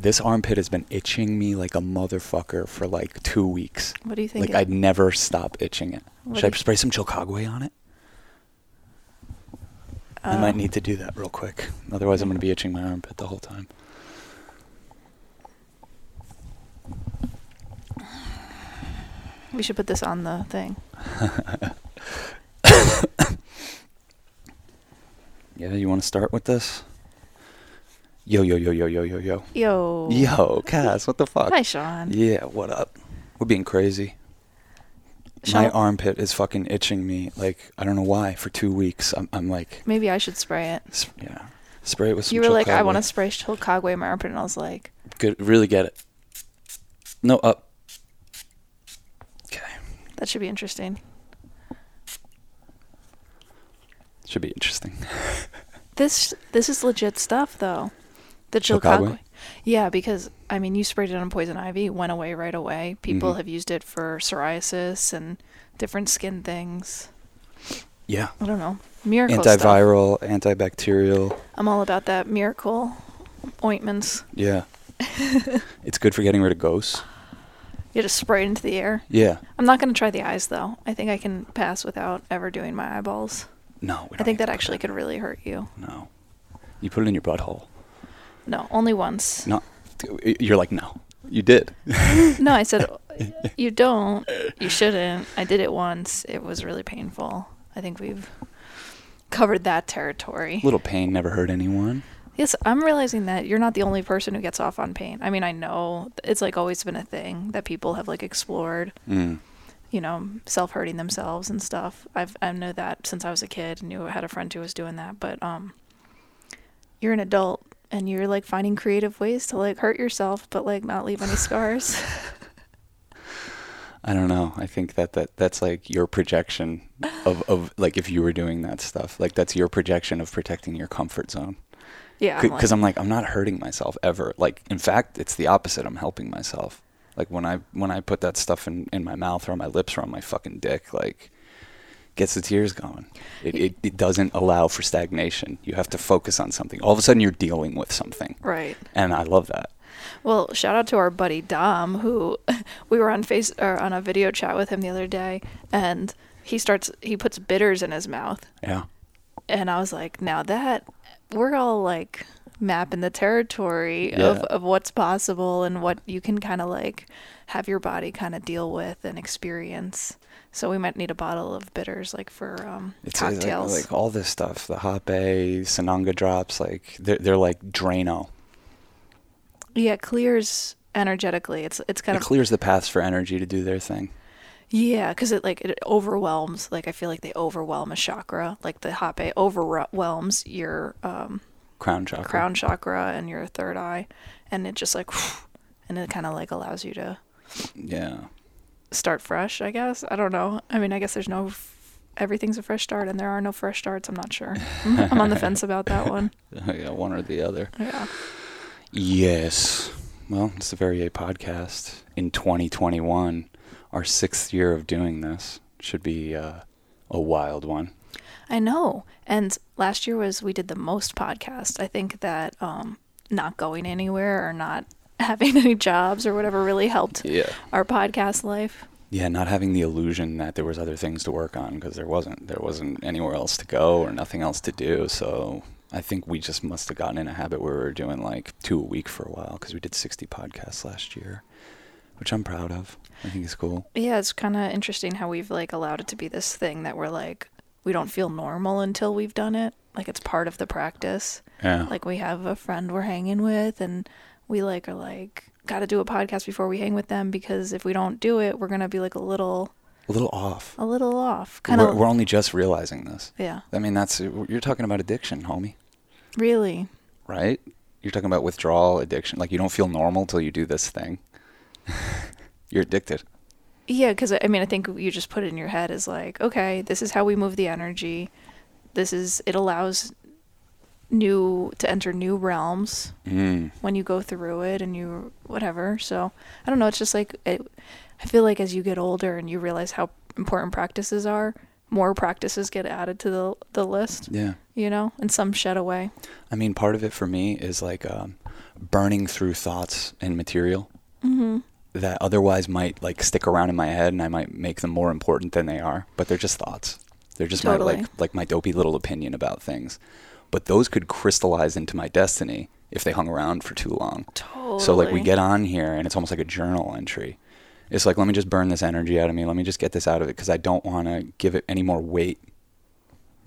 this armpit has been itching me like a motherfucker for like two weeks. What do you think? Like I'd never stop itching it. What Should I spray some Chilcagway on it? I might Um, need to do that real quick. Otherwise, I'm going to be itching my armpit the whole time. We should put this on the thing. Yeah, you want to start with this? Yo, yo, yo, yo, yo, yo, yo. Yo. Yo, Cass, what the fuck? Hi, Sean. Yeah, what up? We're being crazy. My armpit is fucking itching me. Like, I don't know why. For two weeks, I'm, I'm like, maybe I should spray it. s- yeah. Spray it with some You were like, I want to spray Chilcagway in my armpit, and I was like, Good, really get it. No, up. Okay. that should be interesting. Should be interesting. This this is legit stuff, though. The? Chilcagway. Yeah, because I mean, you sprayed it on poison ivy, went away right away. People Mhm. have used it for psoriasis and different skin things. Yeah. I don't know, miracle stuff. Antiviral, antibacterial. I'm all about that miracle ointments. Yeah. it's good for getting rid of ghosts. You just spray it into the air. Yeah. I'm not gonna try the eyes though. I think I can pass without ever doing my eyeballs. No. we I think that actually could really hurt you. No. You put it in your butthole. No, only once. No. You're like, no. You did. No, I said you don't. You shouldn't. I did it once. It was really painful. I think we've covered that territory. Little pain never hurt anyone. Yes, I'm realizing that you're not the only person who gets off on pain. I mean, I know it's like always been a thing that people have like explored, Mm. you know, self-hurting themselves and stuff. I've I know that since I was a kid. Knew I had a friend who was doing that, but um you're an adult and you're like finding creative ways to like hurt yourself but like not leave any scars. I don't know. I think that, that that's like your projection of, of like if you were doing that stuff. Like that's your projection of protecting your comfort zone. yeah, Because I'm, like I'm not hurting myself ever. Like in fact, it's the opposite. I'm helping myself. Like when I when I put that stuff in, in my mouth or on my lips or on my fucking dick, like gets the tears going. It, it it doesn't allow for stagnation. You have to focus on something. All of a sudden, you're dealing with something, right. and I love that. Well, shout out to our buddy Dom, who we were on face or on a video chat with him the other day, and he starts he puts bitters in his mouth, Yeah. and I was like, now that we're all like mapping the territory of of what's possible and what you can kind of like have your body kind of deal with and experience. So we might need a bottle of bitters like for um, It's uh, like- cocktails. Like, all this stuff, the Hape, Sananga drops, like they're they're like Drano. yeah, it clears energetically. It's it's kind It of clears the paths for energy to do their thing. Yeah, because it like it overwhelms. Like I feel like they overwhelm a chakra. Like the hape overwhelms your um, Crown chakra. crown chakra and your third eye, and it just like, and it kind of like allows you to Yeah. Start fresh. I guess I don't know. I mean, I guess there's no. F- everything's a fresh start, and there are no fresh starts. I'm not sure. I'm, on the fence about that one. yeah, one or the other. Yeah. Yes. Well, it's the Very A podcast in 2021. Our sixth year of doing this should be uh, a wild one. I know. And last year was we did the most podcast. I think that um, not going anywhere or not having any jobs or whatever really helped Yeah. our podcast life. Yeah, not having the illusion that there was other things to work on because there wasn't. There wasn't anywhere else to go or nothing else to do. So I think we just must have gotten in a habit where we were doing like two a week for a while because we did 60 podcasts last year, which I'm proud of. I think it's cool. Yeah, it's kind of interesting how we've like allowed it to be this thing that we're like we don't feel normal until we've done it. Like it's part of the practice. Yeah. Like we have a friend we're hanging with and we like are like got to do a podcast before we hang with them because if we don't do it, we're going to be like a little a little off. a little off. Kind We're, of we're only just realizing this. Yeah. I mean, that's you're talking about addiction, homie. Really. right? You're talking about withdrawal addiction. Like you don't feel normal till you do this thing. You're addicted. Yeah, because I mean, I think you just put it in your head as like, okay, this is how we move the energy. This is it allows new to enter new realms Mm. when you go through it and you whatever. So I don't know. It's just like it, I feel like as you get older and you realize how important practices are, more practices get added to the the list, Yeah. you know, and some shed away. I mean, part of it for me is like um, burning through thoughts and material Mm-hmm. that otherwise might like stick around in my head, and I might make them more important than they are. But they're just thoughts. They're just Totally. my like like my dopey little opinion about things. But those could crystallize into my destiny if they hung around for too long. Totally. So like we get on here, and it's almost like a journal entry. It's like let me just burn this energy out of me. Let me just get this out of it because I don't want to give it any more weight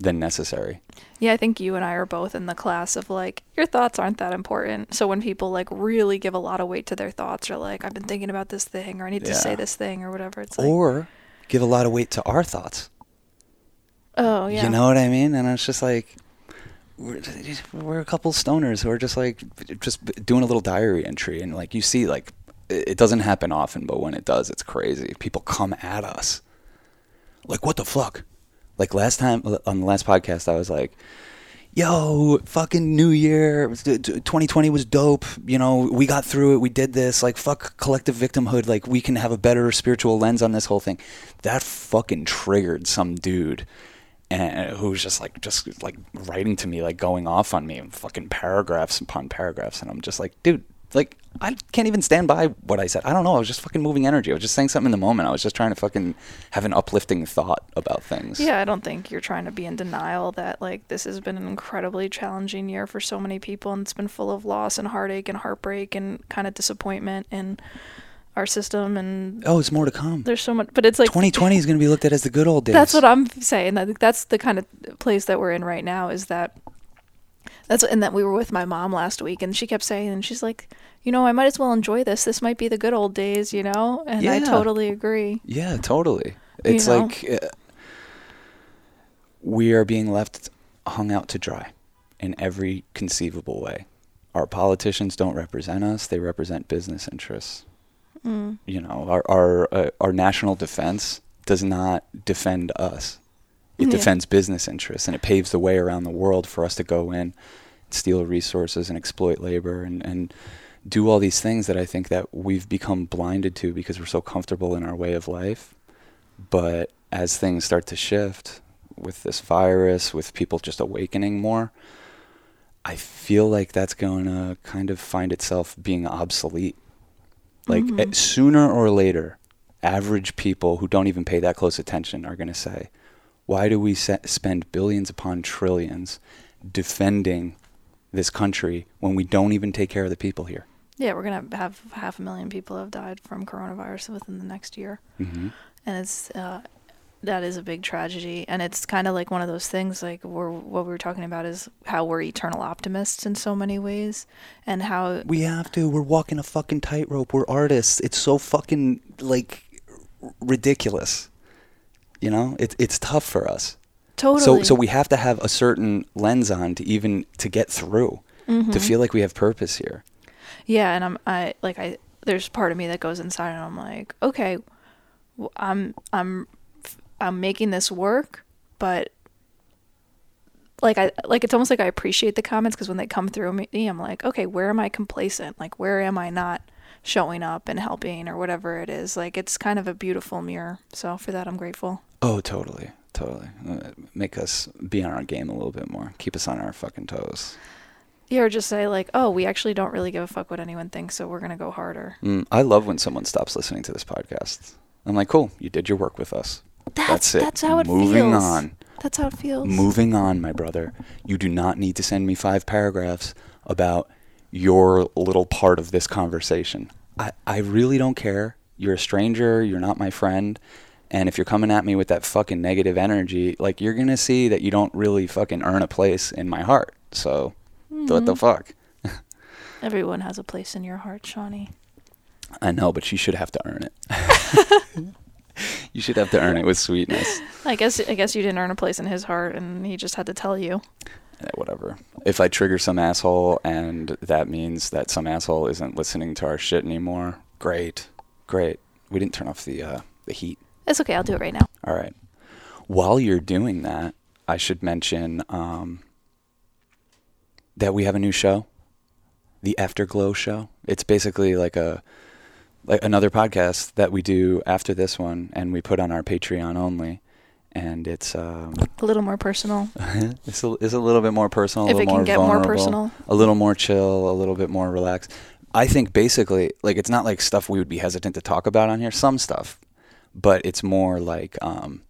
than necessary. Yeah, I think you and I are both in the class of like your thoughts aren't that important. So when people like really give a lot of weight to their thoughts, or like I've been thinking about this thing, or I need to say this thing, or whatever, it's like, or give a lot of weight to our thoughts. oh yeah, You know what I mean? And it's just like we're, we're a couple stoners who are just like just doing a little diary entry, and like you see, like it it doesn't happen often, but when it does, it's crazy. People come at us, like what the fuck? Like last time on the last podcast, I was like. Yo, fucking New Year, 2020 was dope. You know, we got through it. We did this. Like, fuck collective victimhood. Like, we can have a better spiritual lens on this whole thing. That fucking triggered some dude and who was just like just like writing to me like going off on me in fucking paragraphs upon paragraphs. And i'm just like dude like i can't even stand by what i said. I don't know. I was just fucking moving energy. I was just saying something in the moment. I was just trying to fucking have an uplifting thought about things. Yeah, I don't think you're trying to be in denial that like this has been an incredibly challenging year for so many people and it's been full of loss and heartache and heartbreak and kind of disappointment in our system and oh it's more to come there's so much but it's like 2020 is going to be looked at as the good old days That's what I'm saying. That that's the kind of place that we're in right now is that that's and that we were with my mom last week and she kept saying and she's like, you know, I might as well enjoy this. This might be the good old days, you know? And I totally agree. Yeah, totally. You It's know? like uh, we are being left hung out to dry in every conceivable way. Our politicians don't represent us; they represent business interests. Mm. You know, our our uh, our national defense does not defend us; it Yeah. defends business interests, and it paves the way around the world for us to go in, steal resources, and exploit labor, and and do all these things that I think that we've become blinded to because we're so comfortable in our way of life. But as things start to shift with this virus, with people just awakening more, I feel like that's going to kind of find itself being obsolete. Like Mhm. eh, sooner or later, average people who don't even pay that close attention are going to say, why do we se- spend billions upon trillions defending this country when we don't even take care of the people here? Yeah, we're gonna have half a million people have died from coronavirus within the next year, hmm and it's uh, that is a big tragedy. And it's kind of like one of those things, like we're what we were talking about is how we're eternal optimists in so many ways, and how We have to. We're walking a fucking tightrope. We're artists. It's so fucking like ridiculous. You know, it's it's tough for us. totally. So so we have to have a certain lens on to even to get through, to Mhm. feel like we have purpose here. Yeah, and I'm I like I there's part of me that goes inside and I'm like, okay, I'm I'm I'm making this work, but like I like it's almost like I appreciate the comments because when they come through me, I'm like, okay, where am I complacent? Like where am I not showing up and helping or whatever it is? Like it's kind of a beautiful mirror. So for that, I'm grateful. Oh, totally, totally. Uh, Make us be on our game a little bit more. Keep us on our fucking toes. Yeah, or just say like, oh, we actually don't really give a fuck what anyone thinks, so we're gonna go harder. Mm, I love when someone stops listening to this podcast. I'm like, cool, you did your work with us. That's it. that's how it Moving feels. on. That's how it feels. Moving on, my brother. You do not need to send me five paragraphs about your little part of this conversation. I, I really don't care. You're a stranger. You're not my friend. And if you're coming at me with that fucking negative energy, like you're going to see that you don't really fucking earn a place in my heart. So, what the Mhm. fuck? Everyone has a place in your heart, Shawnee. I know, but you should have to earn it. you should have to earn it with sweetness. I guess I guess you didn't earn a place in his heart, and he just had to tell you. Eh, whatever. If I trigger some asshole and that means that some asshole isn't listening to our shit anymore, great, great. We didn't turn off the uh, the heat. It's okay. I'll do it right now. All right. While you're doing that, I should mention um, that we have a new show, the Afterglow Show. It's basically like a like another podcast that we do after this one, and we put on our Patreon only. and it's um, A little more personal. it's a, it's a little bit more personal, a If little it can more get more personal. a little more chill, a little bit more relaxed. I think basically, like, it's not like stuff we would be hesitant to talk about on here. Some stuff, but it's more like um,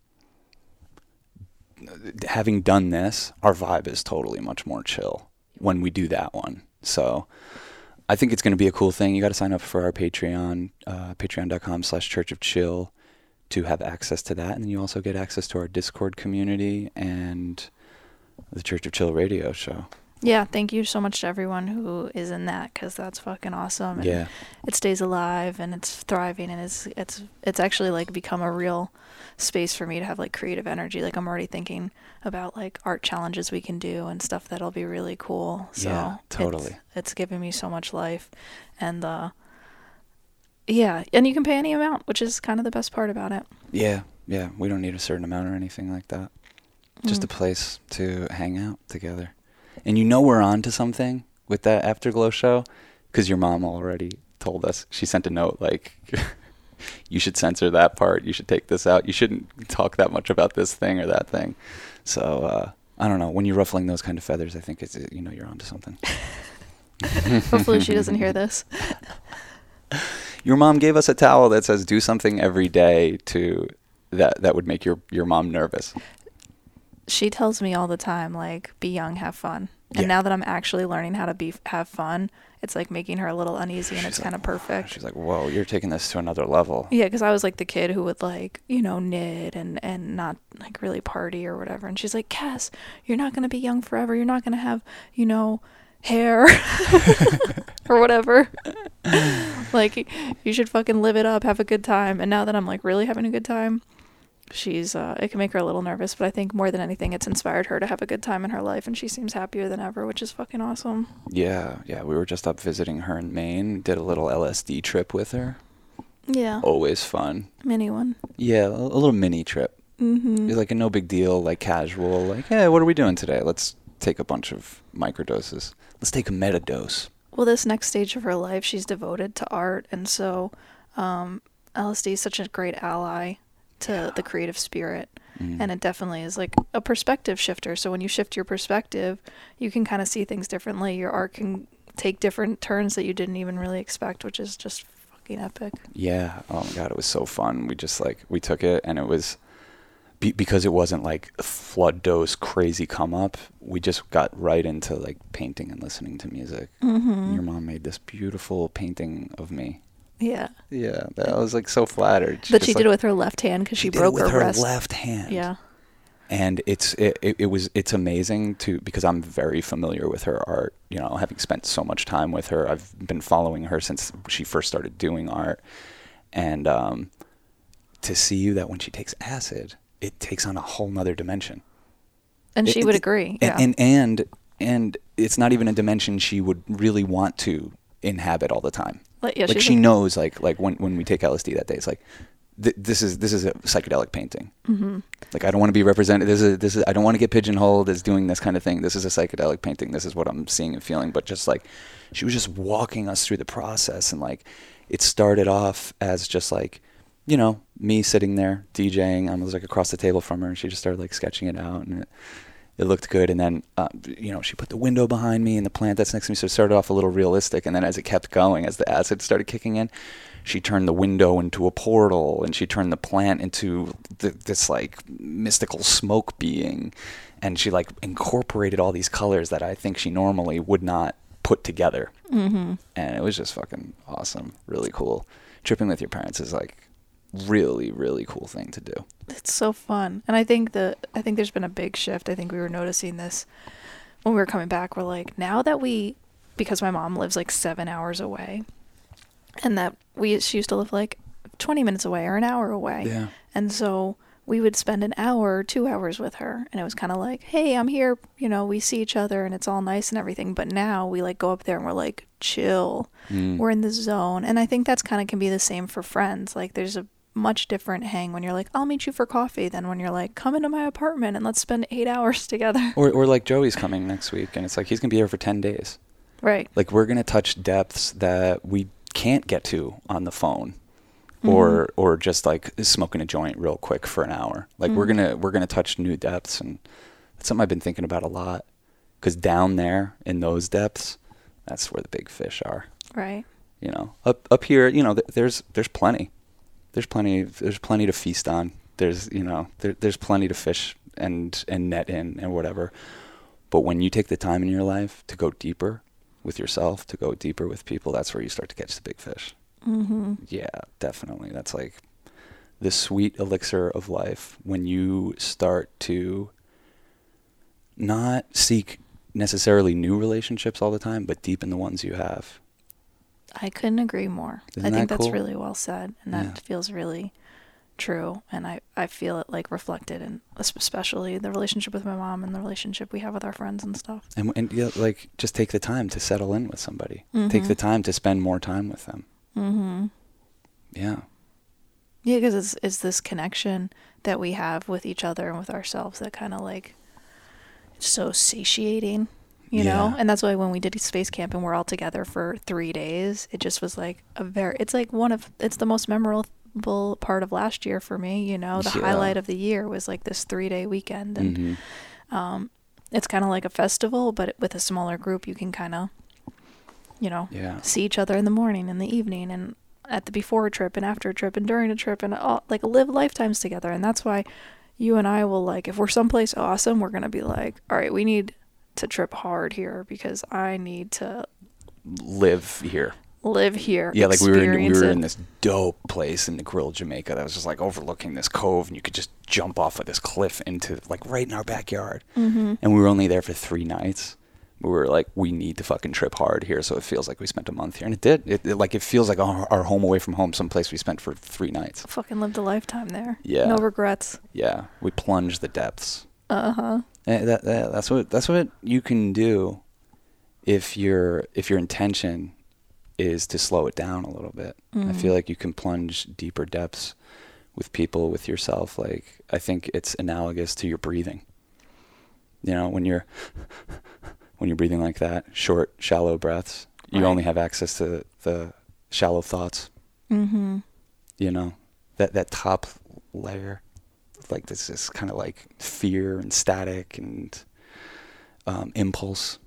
having done this, our vibe is totally much more chill when we do that one. So I think it's going to be a cool thing. You got to sign up for our Patreon, uh, patreon.com slash church of chill to have access to that. And you also get access to our Discord community and the Church of Chill radio show. Yeah, thank you so much to everyone who is in that because that's fucking awesome. And Yeah. it stays alive and it's thriving and it's it's it's actually like become a real space for me to have like creative energy. Like I'm already thinking about like art challenges we can do and stuff that'll be really cool. So Yeah, totally. it's, giving me so much life, and uh, yeah, and you can pay any amount, which is kind of the best part about it. Yeah. Yeah. We don't need a certain amount or anything like that. Just a Mm. place to hang out together. And you know we're on to something with that Afterglow show because your mom already told us. She sent a note like, you should censor that part. You should take this out. You shouldn't talk that much about this thing or that thing. So, uh, I don't know. When you're ruffling those kind of feathers, I think it's, you know, you're onto something. Hopefully, she doesn't hear this. Your mom gave us a towel that says do something every day to that that would make your your mom nervous. She tells me all the time, like, be young, have fun. And Yeah. now that I'm actually learning how to be have fun, it's like making her a little uneasy, and She's it's like, kind of perfect. She's like, "Whoa, you're taking this to another level." Yeah, because I was like the kid who would like, you know, knit and and not like really party or whatever. And she's like, Cass, you're not gonna be young forever. You're not gonna have, you know, hair or whatever. like, you should fucking live it up, have a good time. And now that I'm like really having a good time, she's uh, it can make her a little nervous. But I think more than anything, it's inspired her to have a good time in her life, and she seems happier than ever, which is fucking awesome. Yeah, yeah. We were just up visiting her in Maine. Did a little LSD trip with her. Yeah, Always fun. mini one. Yeah, a, little mini trip. Mm-hmm. Like a no big deal, like casual. Like, hey, what are we doing today? Let's take a bunch of microdoses. Let's take a meta dose. well this next stage of her life she's devoted to art and so um, lsd is such a great ally to the creative spirit Mm. and it definitely is like a perspective shifter so when you shift your perspective you can kind of see things differently your art can take different turns that you didn't even really expect which is just fucking epic Yeah. Oh my god, it was so fun. We just like we took it, and it was be- because it wasn't like flood dose crazy come up. We just got right into like painting and listening to music. mm-hmm. Your mom made this beautiful painting of me. Yeah Yeah, that I was like so flattered. but just, she like- did it with her left hand because she, it broke with her, her wrist left hand. yeah and it's it, it, it was it's amazing to because I'm very familiar with her art. You know, having spent so much time with her, I've been following her since she first started doing art, and um, to see that when she takes acid, it takes on a whole nother dimension. and It- she would agree And, yeah and and and it's not even a dimension she would really want to inhabit all the time. Like, yeah, like she knows, like like when when we take LSD that day, it's like th- this is this is a psychedelic painting. mm-hmm. Like I don't want to be represented. This is this is I don't want to get pigeonholed as doing this kind of thing. This is a psychedelic painting. This is what I'm seeing and feeling. But just like she was just walking us through the process, and like it started off as just like you know me sitting there DJing. I was like across the table from her, and she just started like sketching it out, and it, it looked good. And then uh, you know she put the window behind me and the plant that's next to me. So it started off a little realistic, and then as it kept going, as the acid started kicking in, she turned the window into a portal and she turned the plant into th- this like mystical smoke being and she like incorporated all these colors that I think she normally would not put together Mm-hmm. and it was just fucking awesome really cool tripping with your parents is like really really cool thing to do It's so fun. And I think the I think there's been a big shift. I think we were noticing this when we were coming back. We're like, now that we because my mom lives like 7 hours away and that we she used to live like 20 minutes away or an hour away. yeah And so we would spend an hour, or 2 hours with her and it was kind of like, "Hey, I'm here, you know, we see each other and it's all nice and everything." But now we like go up there and we're like, "Chill." Mm. we're in the zone and i think that's kind of can be the same for friends like there's a much different hang when you're like i'll meet you for coffee than when you're like come into my apartment and let's spend eight hours together or, or like joey's coming next week and it's like he's gonna be here for 10 days right like we're gonna touch depths that we can't get to on the phone or mm-hmm. or just like smoking a joint real quick for an hour. Like we're mm-hmm. gonna we're gonna touch new depths, and that's something I've been thinking about a lot. Because down there in those depths, that's where the big fish are. Right. You know, up up here, you know, th- there's there's plenty, there's plenty, there's plenty to feast on. There's you know, there, there's plenty to fish and and net in and whatever. But when you take the time in your life to go deeper with yourself, to go deeper with people, that's where you start to catch the big fish. Mm-hmm. Yeah, definitely. That's like the sweet elixir of life when you start to not seek necessarily new relationships all the time, but deepen the ones you have. I couldn't agree more. Isn't I think that that's cool? really well said, and that Yeah. feels really true. And I, I feel it like reflected in especially the relationship with my mom and the relationship we have with our friends and stuff. And, and yeah, like just take the time to settle in with somebody. Take Mhm. the time to spend more time with them. Mm-hmm. Yeah. Yeah, because it's it's this connection that we have with each other and with ourselves that kind of like it's so satiating, you know. And that's why when we did space camp and we're all together for three days, it just was like a very. It's like one of it's the most memorable part of last year for me. You know, the Yeah. highlight of the year was like this three day weekend, and hmm um, it's kind of like a festival, but with a smaller group, you can kind of, you know, Yeah. see each other in the morning and the evening and at the before a trip and after a trip and during a trip and all, like live lifetimes together and that's why you and I will like if we're someplace awesome we're going to be like all right we need to trip hard here because I need to Live here. live here Yeah, like we were in, we were it. in this dope place in Negril, Jamaica that was just like overlooking this cove, and you could just jump off of this cliff into like right in our backyard. Mhm. And we were only there for three nights. We were like, we need to fucking trip hard here, so it feels like we spent a month here, and it did. It, it- like it feels like our, our home away from home, someplace we spent for three nights. fucking lived a lifetime there Yeah. no regrets Yeah, we plunged the depths. uh-huh Eh, that, that, that's what that's what you can do if your if your intention is to slow it down a little bit. I Mhm. feel like you can plunge deeper depths with people, with yourself. Like I think it's analogous to your breathing. You know, when you're when you're breathing like that, short, shallow breaths, you Right. only have access to the shallow thoughts. mhm You know, that that top layer, like this is kind of like fear and static and um, impulse,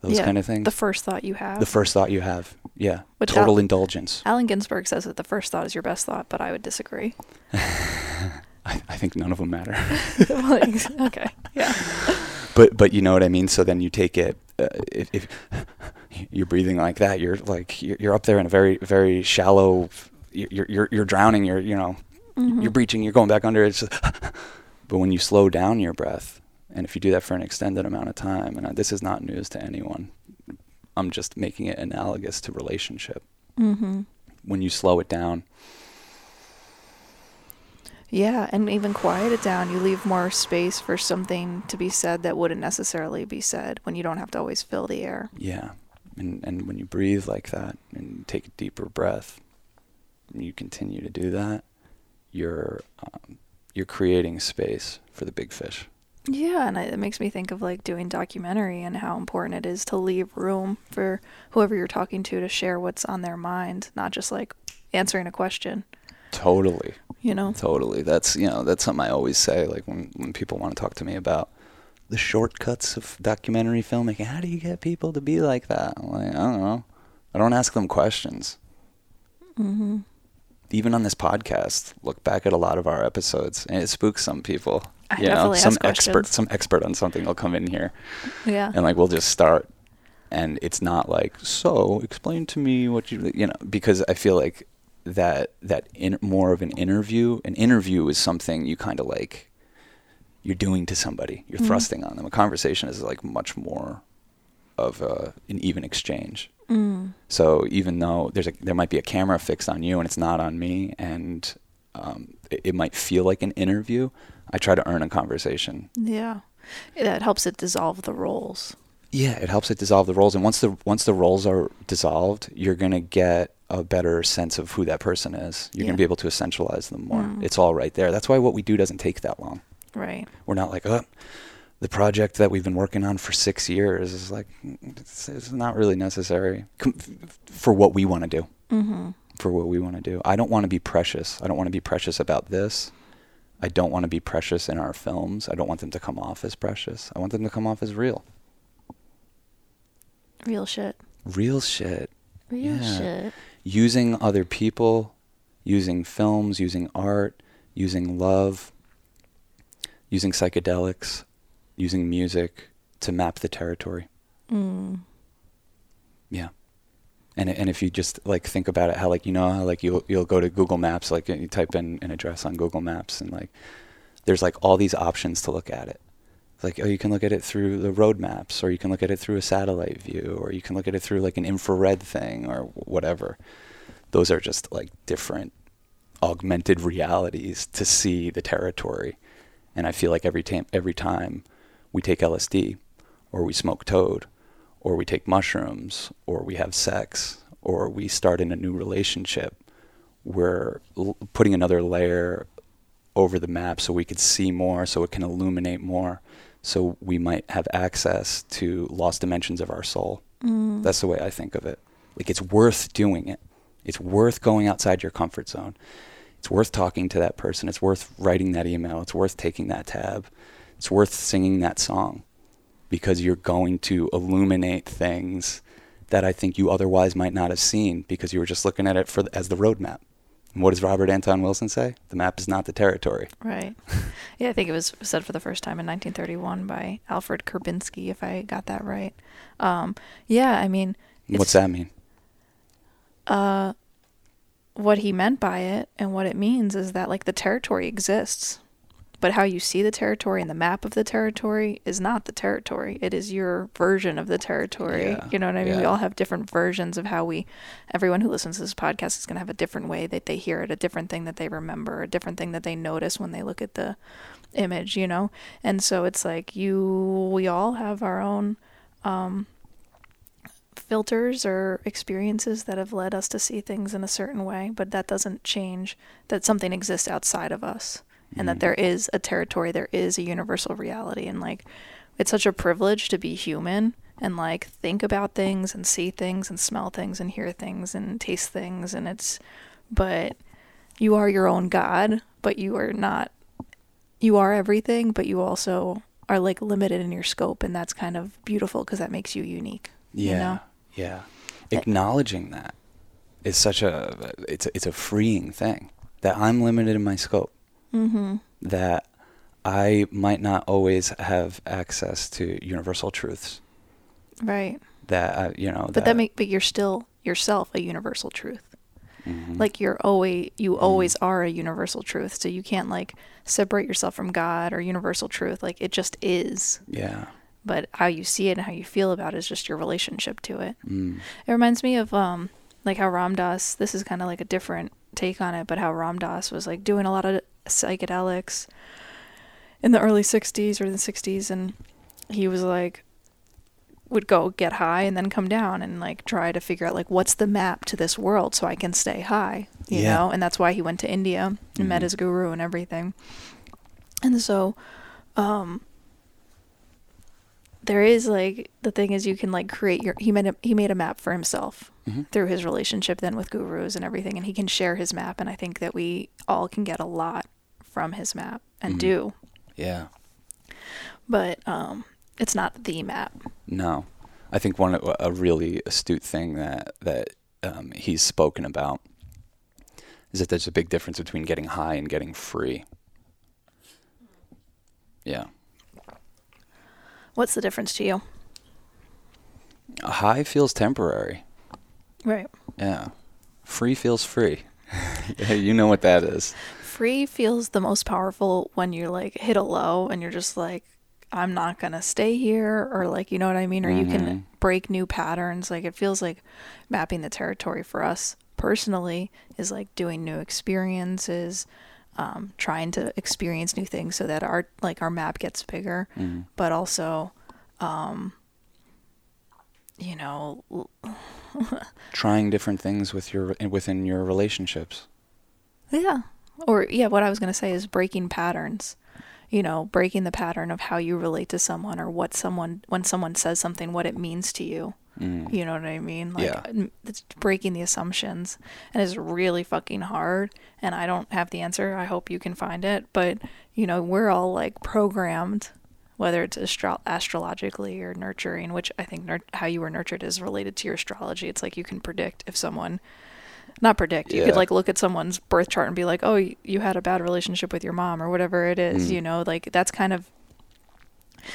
those Yeah, kind of things. the first thought you have The first thought you have, yeah, Which total Al- indulgence. Allen Ginsberg says that the first thought is your best thought but I would disagree I, I think none of them matter. Like, okay yeah but but you know what I mean. So then you take it. Uh, if, if you're breathing like that, you're like you're, you're up there in a very very shallow. You're you're you're drowning. You're you know Mhm. you're breaching. You're going back under. It's just, but when you slow down your breath, and if you do that for an extended amount of time, and uh, this is not news to anyone, I'm just making it analogous to relationship. mhm When you slow it down, Yeah, and even quiet it down. You leave more space for something to be said that wouldn't necessarily be said when you don't have to always fill the air. Yeah. And and when you breathe like that and take a deeper breath, you continue to do that, you're um, you're creating space for the big fish. Yeah, and it it makes me think of like doing documentary and how important it is to leave room for whoever you're talking to to share what's on their mind, not just like answering a question, Totally. you know? Totally. That's you know, that's something I always say, like when, when people want to talk to me about the shortcuts of documentary filmmaking. How do you get people to be like that? I'm like, I don't know. I don't ask them questions. Mm Mhm. Even on this podcast, look back at a lot of our episodes and it spooks some people. I you know, some expert some expert on something will come in here Yeah. and like we'll just start and it's not like so explain to me what you you know because i feel like that that in, more of an interview an interview is something you kind of like you're doing to somebody you're Mhm. thrusting on them a conversation is like much more of a, an even exchange Mm. so even though there's a there might be a camera fixed on you and it's not on me and um, it, it might feel like an interview i try to earn a conversation Yeah. That helps it dissolve the roles. Yeah, it helps it dissolve the roles, and once the once the roles are dissolved, you're gonna get a better sense of who that person is. You're Yeah. gonna be able to essentialize them more. Mm. It's all right there. That's why what we do doesn't take that long. Right. We're not like, oh, the project that we've been working on for six years is like, it's, it's not really necessary for what we want to do. Mhm. for what we want to do. I don't want to be precious. I don't want to be precious about this. I don't want to be precious in our films. I don't want them to come off as precious. I want them to come off as real. Real shit. Real shit. Real Yeah. shit. Using other people, using films, using art, using love, using psychedelics, using music to map the territory. Mm. Yeah. And and if you just like think about it, how like you know how like you'll you'll go to Google Maps, like you type in an address on Google Maps, and like there's like all these options to look at it. Like oh, you can look at it through the road maps, or you can look at it through a satellite view, or you can look at it through like an infrared thing, or whatever. Those are just like different augmented realities to see the territory. And I feel like every time every time we take LSD, or we smoke toad, or we take mushrooms, or we have sex, or we start in a new relationship, we're l- putting another layer over the map so we could see more, so it can illuminate more, so we might have access to lost dimensions of our soul. Mm. That's the way I think of it. Like it's worth doing it. It's worth going outside your comfort zone. It's worth talking to that person. It's worth writing that email. It's worth taking that tab. It's worth singing that song because you're going to illuminate things that I think you otherwise might not have seen because you were just looking at it for as the roadmap. And what does Robert Anton Wilson say? The map is not the territory. Right. yeah, I think it was said for the first time in 1931 by Alfred Korzybski, if I got that right. Um, yeah, I mean, What's that mean? uh, what he meant by it and what it means is that like the territory exists, but how you see the territory and the map of the territory is not the territory. It is your version of the territory. Yeah, You know what I mean? We all have different versions of how we. Everyone who listens to this podcast is going to have a different way that they hear it, a different thing that they remember, a different thing that they notice when they look at the image. You know, and so it's like you. We all have our own. Um, filters or experiences that have led us to see things in a certain way, but that doesn't change that something exists outside of us and that Mhm. there is a territory, there is a universal reality. And like, it's such a privilege to be human and like think about things and see things and smell things and hear things and taste things. And it's, but you are your own God, but you are not, you are everything, but you also are like limited in your scope. And that's kind of beautiful because that makes you unique. Yeah. You know? Yeah. Eh. Acknowledging that is such a it's a, it's a freeing thing that I'm limited in my scope. Mm-hmm. That I might not always have access to universal truths. Right. That I, you know. But that make but you're still yourself a universal truth. mhm. Like you're always you Mm. always are a universal truth. So you can't like separate yourself from God or universal truth. Like it just is. Yeah. But how you see it and how you feel about it is just your relationship to it. Mm. It reminds me of um like how Ram Dass this is kind of like a different take on it, but how Ram Dass was like doing a lot of psychedelics in the early 60s or the 60s and he was like would go get high and then come down and like try to figure out like what's the map to this world so I can stay high, you Yeah. know? And that's why he went to India and met Mhm. his guru and everything. And so um there is like the thing is you can like create your he made a, he made a map for himself Mhm. through his relationship then with gurus and everything and he can share his map and I think that we all can get a lot from his map and Mhm. do Yeah. but um it's not the map No, I think one a really astute thing that that um, he's spoken about is that there's a big difference between getting high and getting free. Yeah, what's the difference to you a high feels temporary. right Yeah, free feels free. you know what that is. Free feels the most powerful when you like hit a low and you're just like I'm not going to stay here or like you know what I mean or you Mhm. can break new patterns like it feels like mapping the territory for us personally is like doing new experiences um, trying to experience new things so that our like our map gets bigger Mhm. but also um you know l- Trying different things with your within your relationships. Yeah. Or yeah, what I was going to say is breaking patterns. You know, breaking the pattern of how you relate to someone or what someone when someone says something what it means to you. Mm. You know what I mean? Like Yeah. it's breaking the assumptions and it's really fucking hard and I don't have the answer. I hope you can find it, but you know, we're all like programmed whether it's astro- astrologically or nurturing, which I think nur- how you were nurtured is related to your astrology. It's like you can predict if someone not predict. You could like look at someone's birth chart and be like, "Oh, you had a bad relationship with your mom or whatever it is." Mm. You know, like that's kind of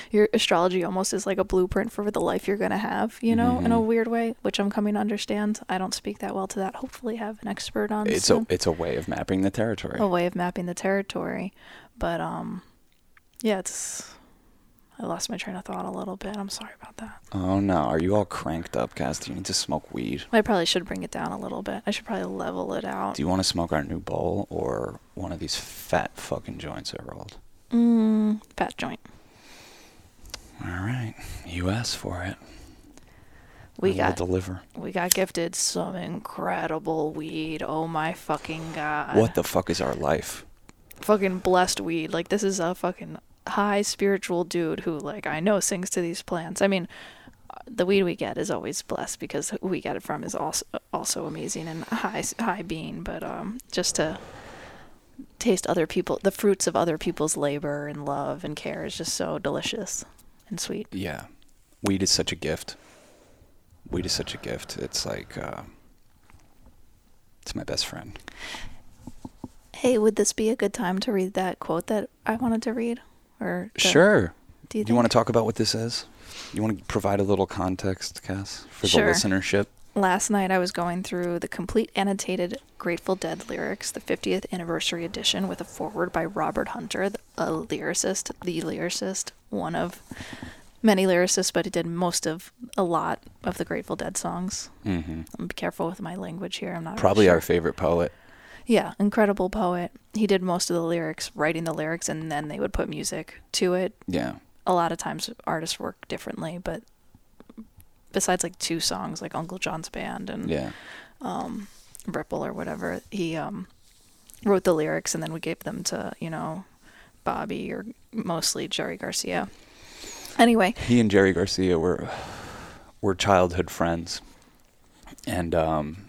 your astrology almost is like a blueprint for the life you're going to have, you know, in a Mhm. weird way, which I'm coming to understand. I don't speak that well to that. Hopefully have an expert on It's a it's a way of mapping the territory. a way of mapping the territory. But um yeah, it's I lost my train of thought a little bit. I'm sorry about that. Oh no, are you all cranked up, Cass? Do you need to smoke weed? I probably should bring it down a little bit. I should probably level it out. Do you want to smoke our new bowl or one of these fat fucking joints I rolled? Mmm, fat joint. All right, you asked for it. We I got deliver. we got gifted some incredible weed. Oh my fucking god. What the fuck is our life? fucking blessed weed. Like this is a fucking high spiritual dude who like I know sings to these plants. I mean, uh, the weed we get is always blessed because who we get it from is also also amazing and high high being. But um, just to taste other people, the fruits of other people's labor and love and care is just so delicious and sweet. Yeah, weed is such a gift. Weed is such a gift. It's like uh, it's my best friend. Hey, would this be a good time to read that quote that I wanted to read? Or the- Sure. Do you, Do you want to talk about what this is? You want to provide a little context, Cass, for Sure. the listenership? Last night I was going through the complete annotated Grateful Dead lyrics, the 50th anniversary edition, with a foreword by Robert Hunter, a lyricist, the lyricist, one of many lyricists, but he did most of a lot of the Grateful Dead songs. Mm-hmm. I'm be careful with my language here. I'm not really Probably sure. our favorite poet. Yeah, incredible poet. He did most of the lyrics, writing the lyrics, and then they would put music to it. Yeah. A lot of times artists work differently, but besides like two songs, like Uncle John's Band and Yeah. um, Ripple or whatever, he um, wrote the lyrics and then we gave them to, you know, Bobby or mostly Jerry Garcia. Anyway, He and Jerry Garcia were were childhood friends, and um,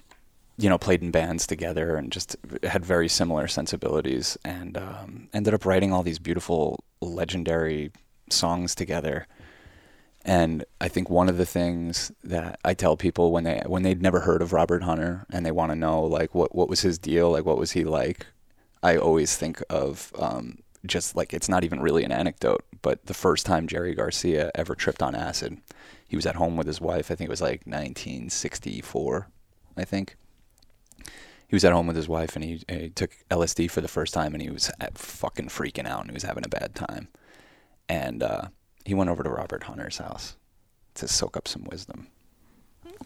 you know played in bands together and just had very similar sensibilities, and um, ended up writing all these beautiful, legendary songs together. And I think one of the things that I tell people when they when they'd never heard of Robert Hunter and they want to know like what what was his deal, like what was he like, I always think of um, just like it's not even really an anecdote, but the first time Jerry Garcia ever tripped on acid, he was at home with his wife. I think it was like 1964, I think. He was at home with his wife and he, he took LSD for the first time and he was at fucking freaking out and he was having a bad time. And uh, he went over to Robert Hunter's house to soak up some wisdom.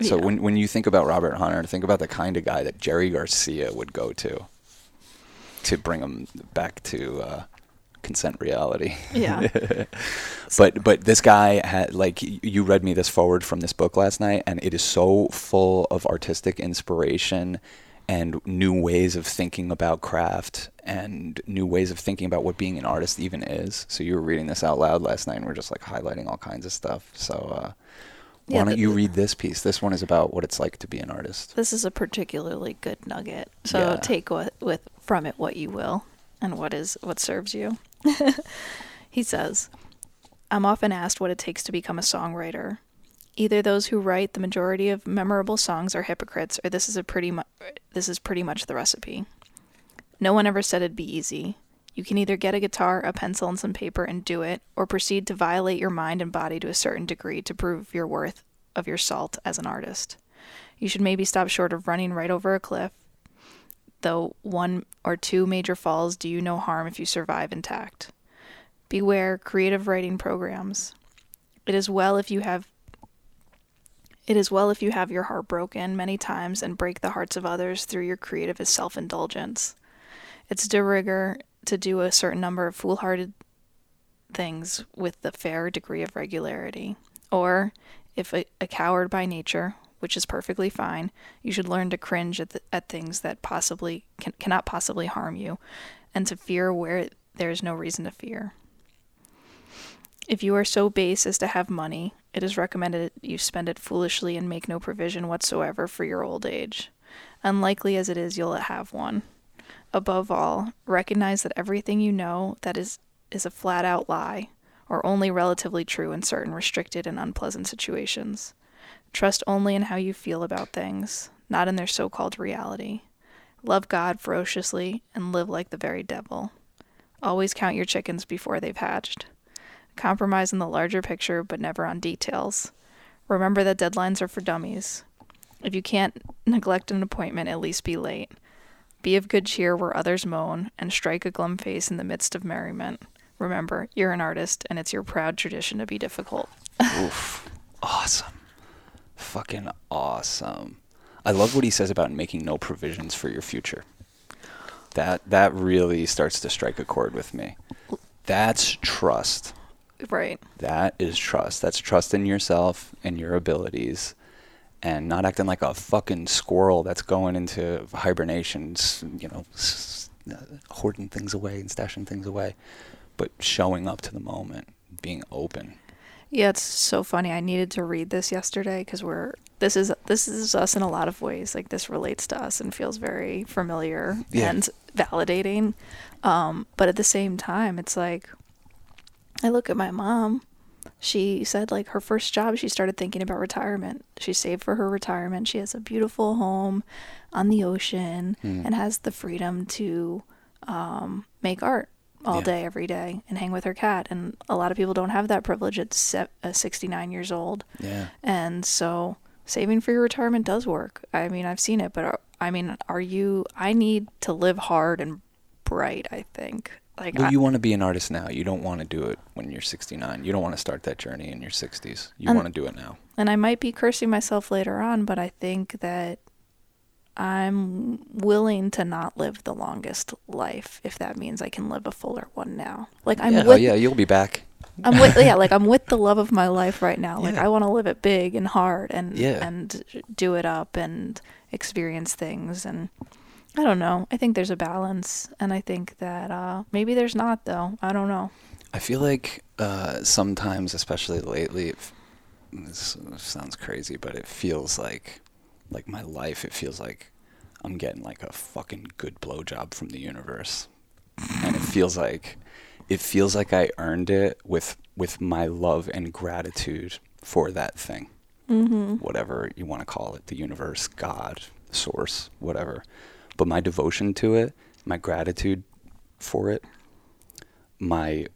So when when you think about Robert Hunter, think about the kind of guy that Jerry Garcia would go to to bring him back to uh, consent reality. yeah. But but this guy had like you read me this forward from this book last night, and it is so full of artistic inspiration and new ways of thinking about craft and new ways of thinking about what being an artist even is. So you were reading this out loud last night, and we're just like highlighting all kinds of stuff. So uh, why Yeah, don't you read this piece? This one is about what it's like to be an artist. This is a particularly good nugget. So Yeah. take what with from it what you will and what is what serves you. he says, I'm often asked what it takes to become a songwriter. Either those who write the majority of memorable songs are hypocrites or this is a pretty mu- this is pretty much the recipe. No one ever said it'd be easy. You can either get a guitar, a pencil, and some paper and do it, or proceed to violate your mind and body to a certain degree to prove your worth of your salt as an artist. You should maybe stop short of running right over a cliff, though one or two major falls do you no harm if you survive intact. Beware creative writing programs. It is well if you have it is well if you have your heart broken many times and break the hearts of others through your creative self-indulgence. It's de rigueur to do a certain number of foolhardy things with the fair degree of regularity. Or, if a, a coward by nature, which is perfectly fine, you should learn to cringe at, the, at things that possibly can, cannot possibly harm you, and to fear where there is no reason to fear. If you are so base as to have money, It is recommended you spend it foolishly and make no provision whatsoever for your old age. Unlikely as it is, you'll have one. Above all, recognize that everything you know that is is a flat out lie, or only relatively true in certain restricted and unpleasant situations. Trust only in how you feel about things, not in their so called reality. Love God ferociously and live like the very devil. Always count your chickens before they've hatched. Compromise in the larger picture, but never on details. Remember that deadlines are for dummies. If you can't neglect an appointment, at least be late. Be of good cheer where others moan, and strike a glum face in the midst of merriment. Remember, you're an artist, and it's your proud tradition to be difficult. Oof. Awesome. Fucking awesome. I love what he says about making no provisions for your future. That that really starts to strike a chord with me. That's trust. Right. That is trust. That's trust in yourself and your abilities and not acting like a fucking squirrel that's going into hibernation, you know, hoarding things away and stashing things away, but showing up to the moment, being open. Yeah, it's so funny. I needed to read this yesterday because we're this is this is us in a lot of ways. Like this relates to us and feels very familiar Yeah. and validating. Um, but at the same time, it's like I look at my mom. She said like her first job, she started thinking about retirement. She saved for her retirement. She has a beautiful home on the ocean Hmm. and has the freedom to um, make art all Yeah. day, every day, and hang with her cat. And a lot of people don't have that privilege at se- uh, 69 years old. Yeah. And so saving for your retirement does work. I mean, I've seen it, but are, I mean, are you? I need to live hard and bright. I think. Like, Well, I, you want to be an artist now. You don't want to do it when you're 69. You don't want to start that journey in your 60s. You want to do it now. and I might be cursing myself later on, but I think that I'm willing to not live the longest life if that means I can live a fuller one now. Like I'm yeah, oh, with yeah, you'll be back. I'm with yeah, like I'm with the love of my life right now. Like Yeah. I want to live it big and hard and Yeah. and do it up and experience things and I don't know. I think there's a balance and I think that uh maybe there's not though. I don't know. I feel like uh, sometimes, especially lately, it f- this sounds crazy, but it feels like, like my life. It feels like I'm getting like a fucking good blowjob from the universe, and it feels like, it feels like I earned it with with my love and gratitude for that thing, Mhm. whatever you want to call it, the universe, God, source, whatever. But my devotion to it, my gratitude for it, my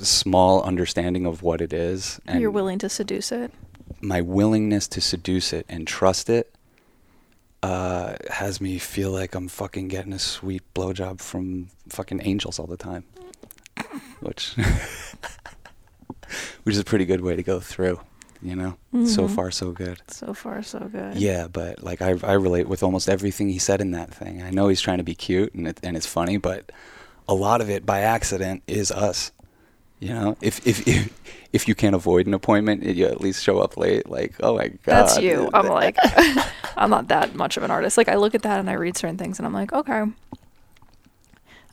small understanding of what it is and You're willing to seduce it. my willingness to seduce it and trust it uh, has me feel like I'm fucking getting a sweet blowjob from fucking angels all the time, which which is a pretty good way to go through, you know. So Mhm. far, so good. So far so good. Yeah, but like I I relate with almost everything he said in that thing. I know he's trying to be cute and it, and it's funny, but a lot of it by accident is us. You know, if if if, if you can't avoid an appointment, you at least show up late. Like, oh my god, That's you. I'm like I'm not that much of an artist. Like I look at that and I read certain things and I'm like, okay.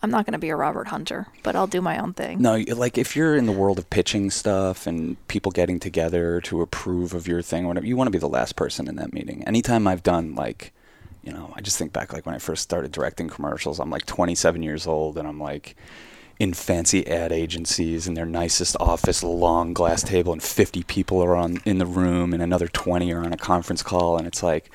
I'm not going to be a Robert Hunter, but I'll do my own thing. No, like if you're in the world of pitching stuff and people getting together to approve of your thing or whatever, you want to be the last person in that meeting. Anytime I've done like, you know, I just think back like when I first started directing commercials, I'm like 27 years old and I'm like in fancy ad agencies in their nicest office, long glass table, and 50 people are on in the room and another 20 are on a conference call, and it's like,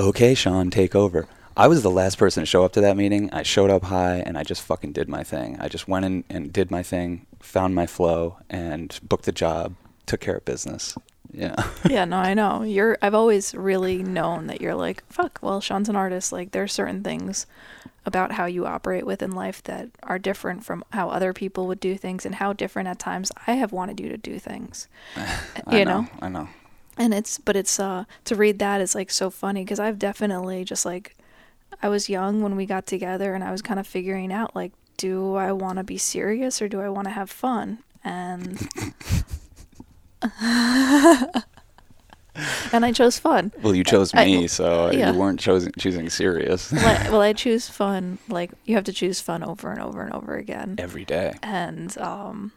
okay, Sean, take over. I was the last person to show up to that meeting. I showed up high and I just fucking did my thing. I just went in and did my thing, found my flow, and booked the job, took care of business. Yeah. yeah, no, I know. You're I've always really known that you're like, fuck, well, Sean's an artist. Like there's certain things about how you operate within life that are different from how other people would do things and how different at times I have wanted you to do things. I You know? I know. and it's but it's uh to read that is like so funny because i've definitely just like i was young when we got together and i was kind of figuring out like do i want to be serious or do i want to have fun and and i chose fun Well, you chose I- me, so yeah. you weren't choosing choosing serious well, I, well i choose fun like you have to choose fun over and over and over again every day. and um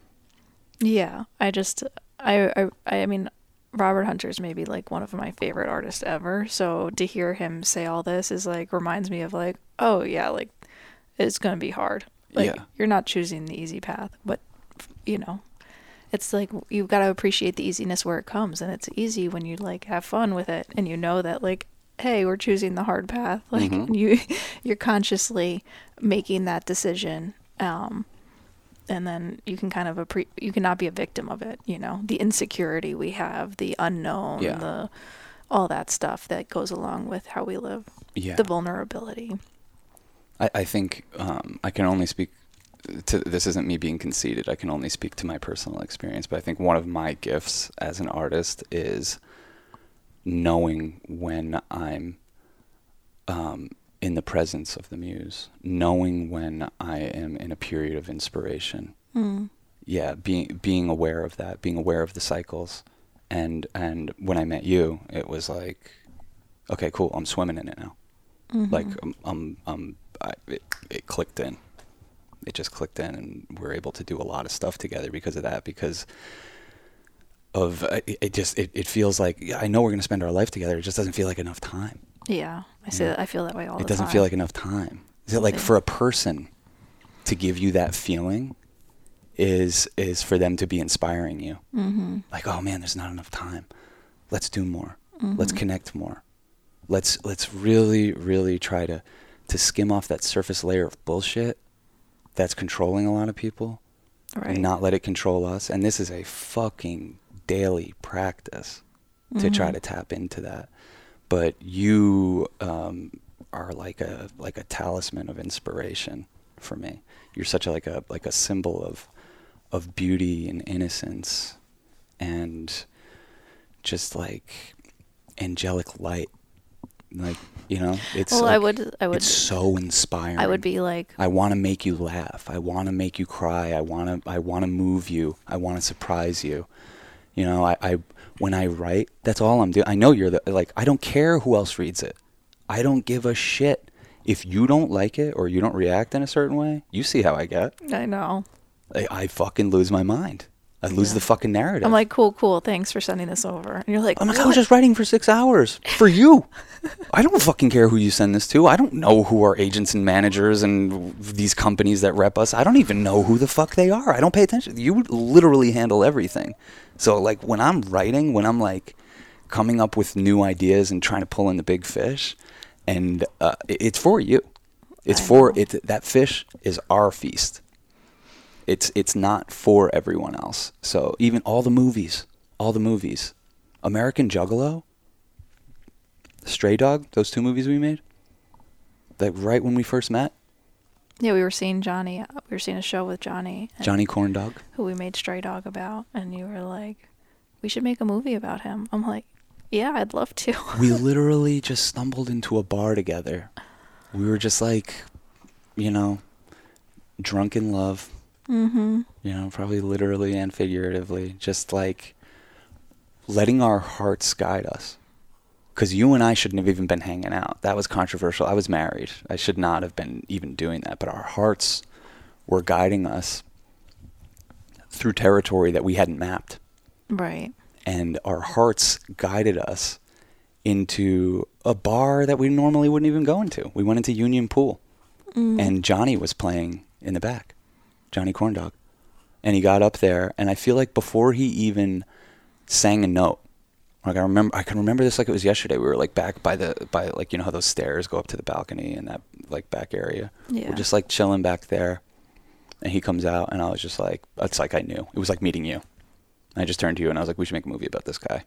yeah i just I, I i mean Robert Hunter's maybe like one of my favorite artists ever. So to hear him say all this is like reminds me of like, oh yeah, like it's gonna be hard. Like Yeah. you're not choosing the easy path, but you know, it's like you've got to appreciate the easiness where it comes, and it's easy when you like have fun with it, and you know that like, hey, we're choosing the hard path. Like Mhm. you, you're consciously making that decision. Um, and then you can kind of appre- you cannot be a victim of it you know the insecurity we have the unknown Yeah. the all that stuff that goes along with how we live Yeah. the vulnerability I, I think um, I can only speak to this isn't me being conceited. I can only speak to my personal experience, but I think one of my gifts as an artist is knowing when I'm um, in the presence of the muse, knowing when I am in a period of inspiration. mm. Yeah, being being aware of that, being aware of the cycles, and and when I met you, it was like, okay, cool, I'm swimming in it now. Like um, um, um I, it, it clicked in. It just clicked in and we're able to do a lot of stuff together because of that because of uh, it, it just it, it feels like i know we're going to spend our life together it just doesn't feel like enough time yeah i say Yeah. that i feel that way all it the time. It doesn't feel like enough time is it like Yeah. for a person to give you that feeling is is for them to be inspiring you mm-hmm. like oh man there's not enough time let's do more let's Mhm. connect more let's let's really really try to to skim off that surface layer of bullshit that's controlling a lot of people right and not let it control us and this is a fucking daily practice to try Mhm. to tap into that but you um, are like a like a talisman of inspiration for me you're such a like a like a symbol of of beauty and innocence and just like angelic light like you know it's well i would i would it's so inspiring i would be like I want to make you laugh. I want to make you cry. I want to I want to move you. I want to surprise you. You know, I, I when I write, that's all I'm doing. I know you're the like I don't care who else reads it. I don't give a shit. If you don't like it or you don't react in a certain way, you see how I get. i know I, I fucking lose my mind. I lose Yeah. the fucking narrative. i'm like cool cool thanks for sending this over and you're like I'm like, I was just writing for six hours for you. I don't fucking care who you send this to. I don't know who our agents and managers and these companies that rep us. I don't even know who the fuck they are. I don't pay attention. You literally handle everything. So like when I'm writing, when I'm like coming up with new ideas and trying to pull in the big fish, and uh, it's for you. It's for it. That fish is our feast. It's it's not for everyone else. So even all the movies, all the movies, American Juggalo, Stray Dog, those two movies we made, like right when we first met, yeah we were seeing johnny we were seeing a show with johnny Johnny Corndog. who we made Stray Dog about, and you were like, "We should make a movie about him." I'm like, "Yeah, I'd love to." we literally just stumbled into a bar together. We were just like, you know, drunk in love, mm-hmm. you know, probably literally and figuratively, just like letting our hearts guide us. Because you and I shouldn't have even been hanging out. That was controversial. I was married. I should not have been even doing that. But our hearts were guiding us through territory that we hadn't mapped. Right. And our hearts guided us into a bar that we normally wouldn't even go into. We went into Union Pool Mm. and Johnny was playing in the back, Johnny Corndog, and he got up there, and I feel like before he even sang a note, like I remember, I can remember this like it was yesterday. We were like back by the by, like you know how those stairs go up to the balcony in that like back area. Yeah. We're just like chilling back there, and he comes out, and I was just like, it's like I knew. It was like meeting you. I just turned to you and I was like, we should make a movie about this guy.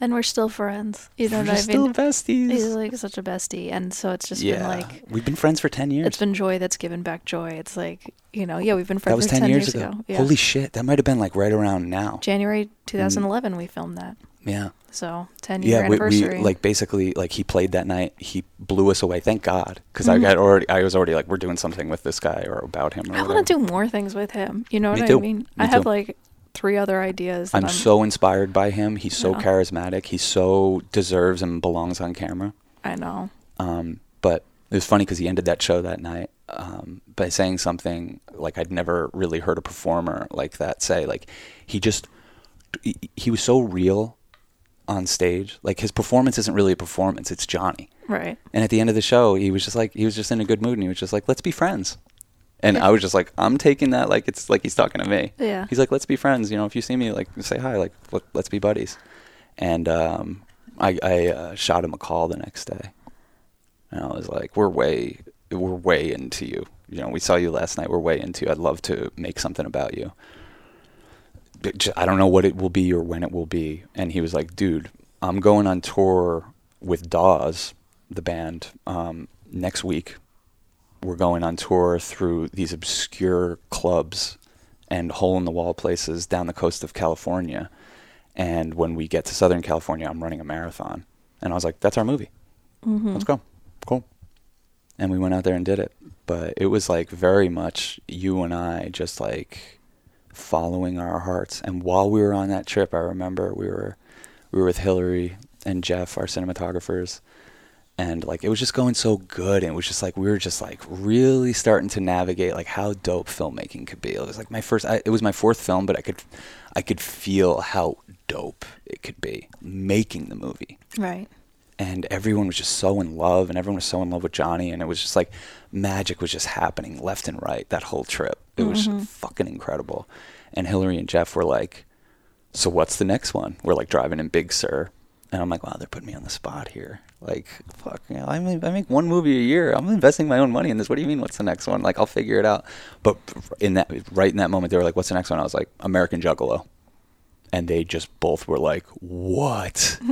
And we're still friends. You know We're what I mean? still besties. He's like such a bestie, and so it's just yeah, been like we've been friends for ten years. it's been joy that's given back joy. It's like you know, yeah, we've been friends that was for 10, years, ago. Yeah. Holy shit, that might have been like right around now. January 2011, we filmed that. Yeah. So 10 year Yeah, we, anniversary. we like basically like he played that night. He blew us away. Thank God, because Mhm. I had already I was already like we're doing something with this guy or about him. Or I want to do more things with him. You know Me what too. I mean? Me I have too. like three other ideas. that I'm so inspired by him. He's so Yeah. charismatic. He so deserves and belongs on camera. I know. Um, but it was funny because he ended that show that night um, by saying something like I'd never really heard a performer like that say. Like he just he, he was so real on stage. Like his performance isn't really a performance; it's Johnny. Right. And at the end of the show, he was just like he was just in a good mood, and he was just like, "Let's be friends." And Yeah. I was just like, I'm taking that like it's like he's talking to me. Yeah. He's like, "Let's be friends." You know, if you see me, like say hi, like let, let's be buddies. And um, I, I uh, shot him a call the next day, and I was like, "We're way, we're way into you. You know, we saw you last night. We're way into you. I'd love to make something about you." I don't know what it will be or when it will be. And he was like, "Dude, I'm going on tour with Dawes, the band, um, next week. We're going on tour through these obscure clubs and hole in the wall places down the coast of California. And when we get to Southern California, I'm running a marathon." And I was like, "That's our movie. Mm-hmm. Let's go. Cool." And we went out there and did it. But it was like very much you and I just like following our hearts. And while we were on that trip, I remember we were we were with Hillary and Jeff, our cinematographers, and like it was just going so good. And it was just like we were just like really starting to navigate like how dope filmmaking could be. It was like my first. I, it was my fourth film, but I could I could feel how dope it could be making the movie Right. and everyone was just so in love and everyone was so in love with Johnny and it was just like magic was just happening left and right that whole trip. It was Mhm. fucking incredible. And Hillary and Jeff were like, "So what's the next one?" We're like driving in Big Sur. And I'm like, "Wow, they're putting me on the spot here." Like, fuck, you know, I make, I make one movie a year. I'm investing my own money in this. What do you mean what's the next one? Like, I'll figure it out. But in that right in that moment they were like, "What's the next one?" I was like, "American Juggalo." and they just both were like, "What?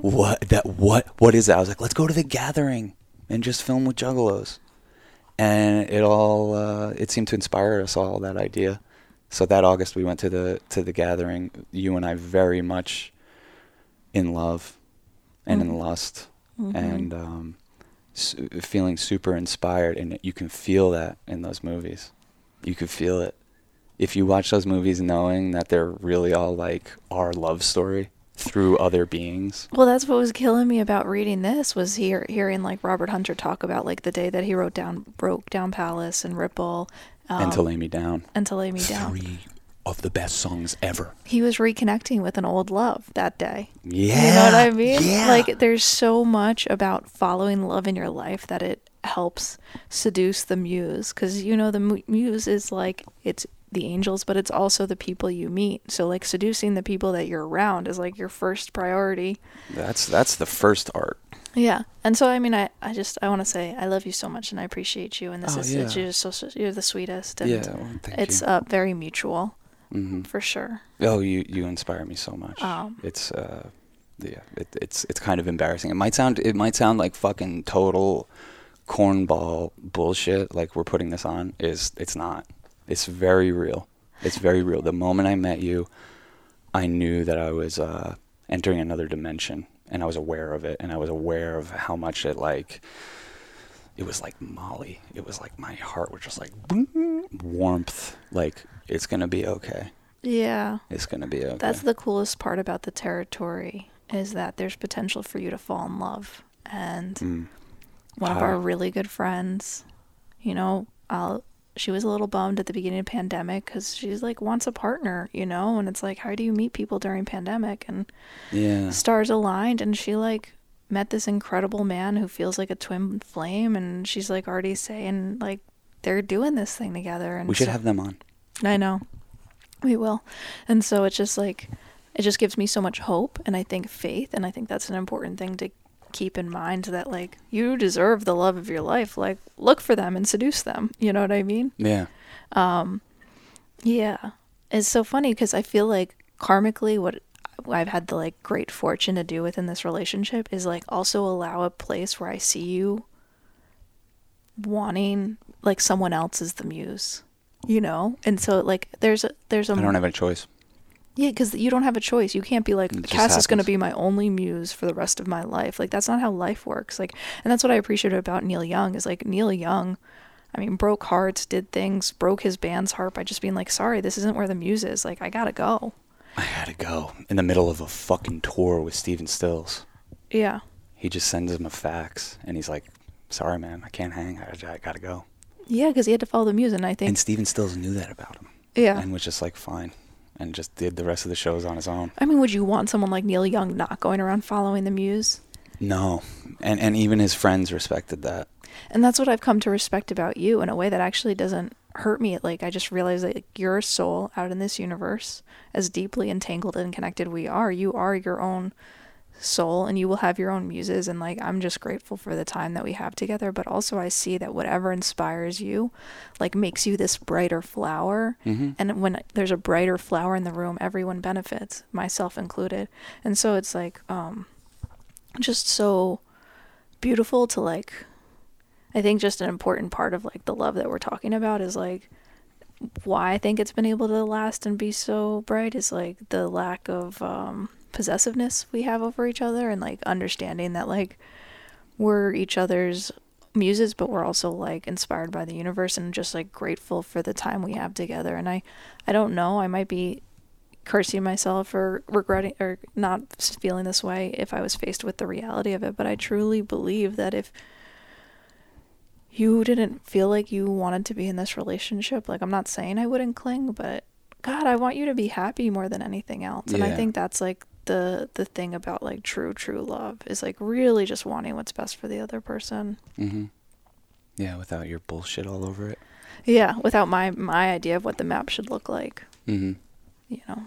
what? That what? What is that?" I was like, "Let's go to the gathering and just film with juggalos." And it all uh, it seemed to inspire us all that idea. So that August we went to the to the gathering. You and I very much in love and in Mhm. lust Mhm. and um, s- feeling super inspired, and you can feel that in those movies. You could feel it if you watch those movies knowing that they're really all like our love story through other beings. Well, that's what was killing me about reading this was hear, hearing like Robert Hunter talk about like the day that he wrote down broke down Palace and Ripple um, and to lay me down. and to lay me down. Three of the best songs ever. He was reconnecting with an old love that day. Yeah. You know what I mean? Yeah. Like there's so much about following love in your life that it helps seduce the muse cuz you know the muse is like it's the angels but it's also the people you meet. So like seducing the people that you're around is like your first priority. that's that's the first art. Yeah. And so I mean I I just I want to say I love you so much and I appreciate you and this Oh, is it's yeah. you're so you're the sweetest and yeah. Well, it's uh very mutual hmm for sure. Oh, you you inspire me so much. Um, it's uh, yeah, it, it's it's kind of embarrassing. It might sound it might sound like fucking total cornball bullshit. Like we're putting this on is it's not. It's very real. It's very real. The moment I met you, I knew that I was uh, entering another dimension, and I was aware of it, and I was aware of how much it like. It was like Molly. It was like my heart was just like warmth. Like it's gonna be okay. Yeah. It's gonna be okay. That's the coolest part about the territory is that there's potential for you to fall in love. And Mm. one of Hi. our really good friends, you know, uh, she was a little bummed at the beginning of pandemic because she's like wants a partner, you know, and it's like how do you meet people during pandemic? And Yeah. stars aligned, and she like met this incredible man who feels like a twin flame, and she's like already saying like they're doing this thing together. And We should so- have them on. I know. We will. And so it's just like it just gives me so much hope and I think faith and I think that's an important thing to keep in mind that like you deserve the love of your life. Like look for them and seduce them. You know what I mean? Yeah. Um yeah. It's so funny because I feel like karmically what I've had the like great fortune to do within this relationship is like also allow a place where I see you wanting like someone else as the muse you know? And so like there's a there's a I don't have a choice. yeah because you don't have a choice. You can't be like cass is going to be my only muse for the rest of my life. Like that's not how life works. Like and that's what i appreciate about neil young is like neil young i mean broke hearts did things broke his band's heart by just being like sorry this isn't where the muse is. Like i gotta go. I had to go in the middle of a fucking tour with Stephen Stills. yeah. He just sends him a fax, and he's like, "Sorry, man, I can't hang. I, I gotta go." yeah because he had to follow the muse and i think And Stephen Stills knew that about him, yeah and was just like, "Fine, and just did the rest of the shows on his own. I mean, would you want someone like Neil Young not going around following the muse? No, and and even his friends respected that. And that's what I've come to respect about you in a way that actually doesn't hurt me. Like I just realized that you're a soul out in this universe, as deeply entangled and connected we are. You are your own soul and you will have your own muses. And like I'm just grateful for the time that we have together but also I see that whatever inspires you like makes you this brighter flower. Mm-hmm. and when there's a brighter flower in the room everyone benefits myself included. And so it's like um just so beautiful to like I think just an important part of like the love that we're talking about is like why I think it's been able to last and be so bright is like the lack of um possessiveness we have over each other and like understanding that like we're each other's muses but we're also like inspired by the universe and just like grateful for the time we have together. And I I don't know. I might be cursing myself or regretting or not feeling this way if I was faced with the reality of it but I truly believe that if you didn't feel like you wanted to be in this relationship like I'm not saying I wouldn't cling but god I want you to be happy more than anything else. And I think that's like the the thing about like true true love is like really just wanting what's best for the other person Mm-hmm. Yeah, without your bullshit all over it. yeah without my my idea of what the map should look like Mm-hmm. you know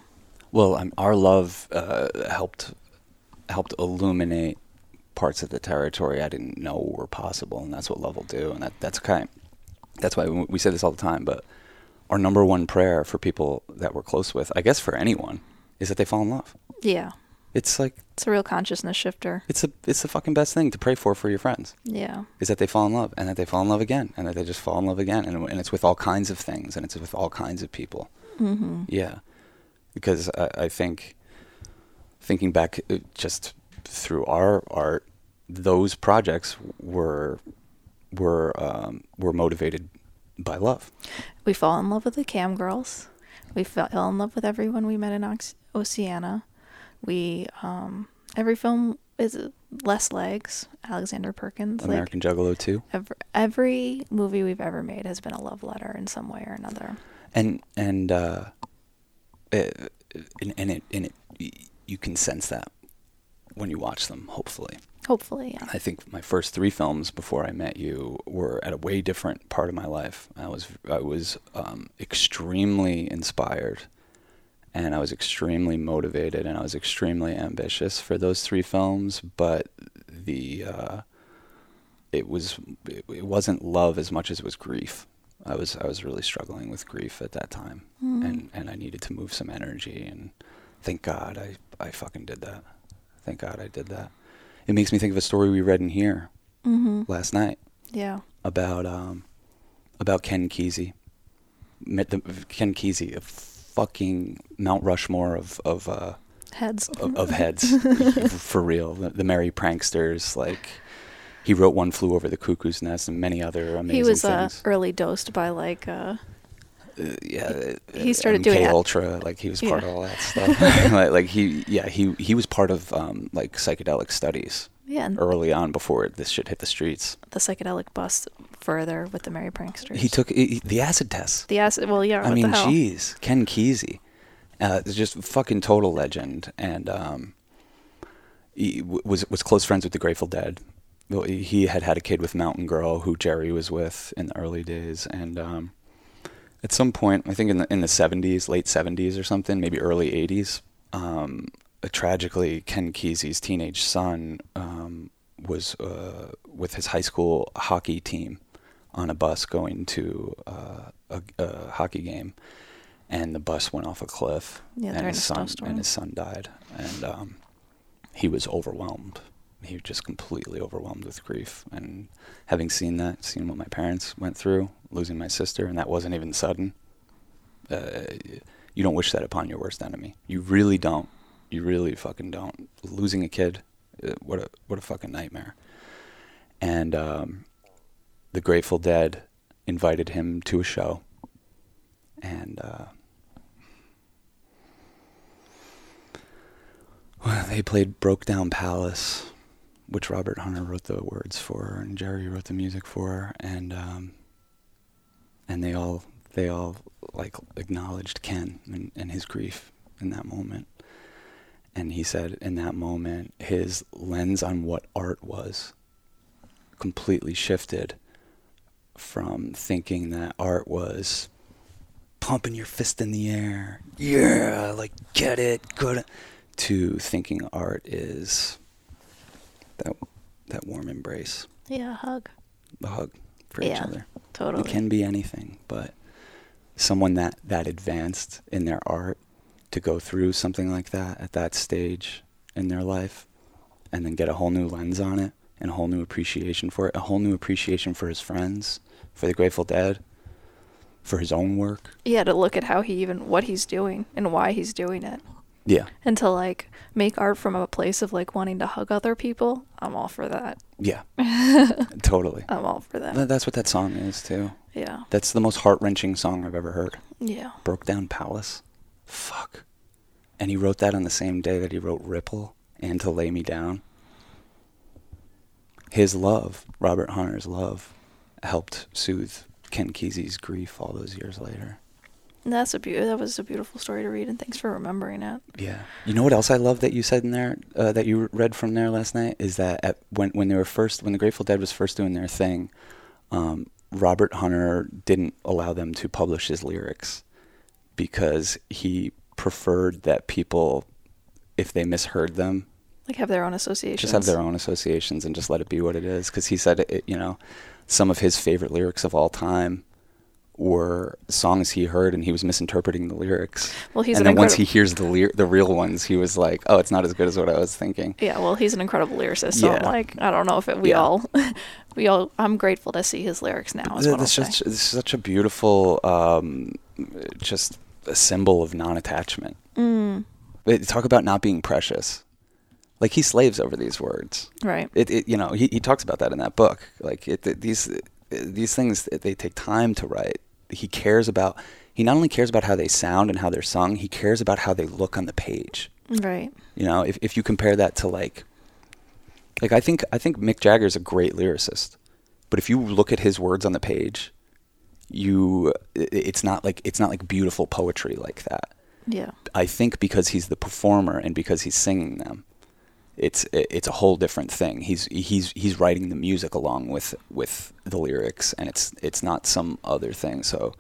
Well, um, our love uh, helped helped illuminate parts of the territory I didn't know were possible, and that's what love will do. And that that's kind. That's why we say this all the time. But our number one prayer for people that we're close with, I guess for anyone, is that they fall in love. yeah. It's like it's a real consciousness shifter. It's a it's the fucking best thing to pray for for your friends. yeah. Is that they fall in love and that they fall in love again and that they just fall in love again and, and it's with all kinds of things and it's with all kinds of people. Mm-hmm. yeah. Because I, I think thinking back uh, just through our art those projects were were um, were motivated by love. We fall in love with the cam girls. We fell in love with everyone we met in Ox- Oxyana. We um every film is less legs. Alexander perkins like american juggalo too? every, every movie we've ever made has been a love letter in some way or another. And and uh it, and, and it and it you can sense that when you watch them hopefully. Hopefully yeah. I think my first three films before I met you were at a way different part of my life. I was I was um, extremely inspired, and I was extremely motivated, and I was extremely ambitious for those three films. But the uh, it was it, it wasn't love as much as it was grief. I was I was really struggling with grief at that time, Mhm. and and I needed to move some energy. And thank God I I fucking did that. Thank God I did that. It makes me think of a story we read in here mm-hmm. last night yeah about um about Ken Kesey. Met the Ken Kesey, fucking Mount Rushmore of of uh, heads of, of heads for real. The, the merry pranksters, like he wrote "One Flew Over the Cuckoo's Nest" and many other amazing he was uh, early dosed by like uh Uh, yeah, he uh, started MK doing that- Ultra. Like he was part Yeah. of all that stuff. like, like he, yeah, he he was part of um, like psychedelic studies yeah early on before this shit hit the streets. the psychedelic bust further with the merry pranksters He took he, the acid test. the acid well yeah I mean, jeez, Ken Kesey, uh, is just fucking total legend, and um, he w- was was close friends with the Grateful Dead. He- had had a kid with Mountain Girl, who Jerry was with in the early days, and um, at some point, I think in the in the seventies, late seventies or something, maybe early eighties, um, tragically, Ken Kesey's teenage son um, was uh, with his high school hockey team on a bus going to uh, a, a hockey game, and the bus went off a cliff, Yeah, and his son and his son died, and um, he was overwhelmed. He was just completely overwhelmed with grief, and having seen that, seen what my parents went through, losing my sister, and that wasn't even sudden. Uh, you don't wish that upon your worst enemy. You really don't. You really fucking don't. Losing a kid, uh, what a what a fucking nightmare. And um, the Grateful Dead invited him to a show, and uh, well, they played "Broke Down Palace," which Robert Hunter wrote the words for, and Jerry wrote the music for, and um, and they all they all like acknowledged Ken and, and his grief in that moment. And he said in that moment, his lens on what art was completely shifted from thinking that art was pumping your fist in the air, yeah, like get it, good, to thinking art is that that warm embrace, Yeah, a hug. a hug for each other. Totally. It can be anything, but someone that that advanced in their art to go through something like that at that stage in their life and then get a whole new lens on it and a whole new appreciation for it, a whole new appreciation for his friends, for the Grateful Dead, for his own work. yeah, to look at how he even what he's doing and why he's doing it. Yeah. And to like make art from a place of like wanting to hug other people. I'm all for that. Yeah. totally. I'm all for that. That's what that song is too. Yeah. That's the most heart-wrenching song I've ever heard. Yeah. Broke Down Palace. Fuck. And he wrote that on the same day that he wrote Ripple and To Lay Me Down. His love, Robert Hunter's love, helped soothe Ken Kesey's grief all those years later. That's a beau- that was a beautiful story to read and thanks for remembering it. Yeah. You know what else I love that you said in there, uh, that you read from there last night, is that at, when when they were first, when the Grateful Dead was first doing their thing, um, Robert Hunter didn't allow them to publish his lyrics because he preferred that people, if they misheard them, Like have their own associations. just have their own associations and just let it be what it is. Because he said, it, you know, some of his favorite lyrics of all time were songs he heard and he was misinterpreting the lyrics. Well, he's and an then once he hears the ly- the real ones, he was like, "Oh, it's not as good as what I was thinking." Yeah, well, he's an incredible lyricist. So I'm Yeah. like, I don't know if it, we Yeah. all, we all. I'm grateful to see his lyrics now. Is Th- what I'll That's say. it's such a beautiful, um, just a symbol of non-attachment. Mm, talk about not being precious. Like he slaves over these words. right. It, it you know, he, he talks about that in that book. Like it, th- these these things they take time to write. He cares about. He not only cares about how they sound and how they're sung. He cares about how they look on the page. Right. You know, if if you compare that to like, like I think I think Mick Jagger's a great lyricist, but if you look at his words on the page, you it's not like it's not like beautiful poetry like that. Yeah. I think because he's the performer and because he's singing them, it's it's a whole different thing. He's he's he's writing the music along with with the lyrics, and it's it's not some other thing. So,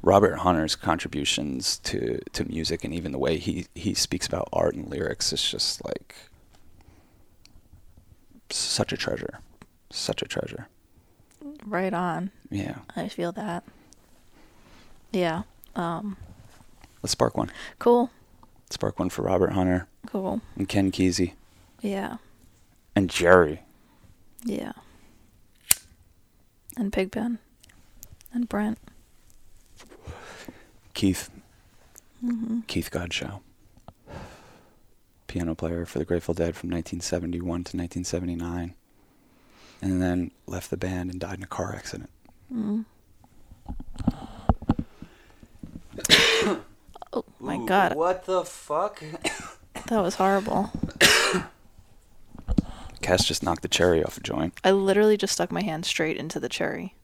Robert Hunter's contributions to to music and even the way he he speaks about art and lyrics is just like such a treasure, such a treasure. Right on. Yeah, I feel that. Yeah. Um. let's spark one. Cool. Spark one for Robert Hunter Cool. and Ken Kesey Yeah. and Jerry. Yeah. And Pigpen. And Brent. Keith hmm Keith Godchaux, piano player for the Grateful Dead from 1971 to 1979, and then left the band and died in a car accident. mm oh my god, What the fuck? that was horrible. Cass just knocked the cherry off a joint. I literally just stuck my hand straight into the cherry.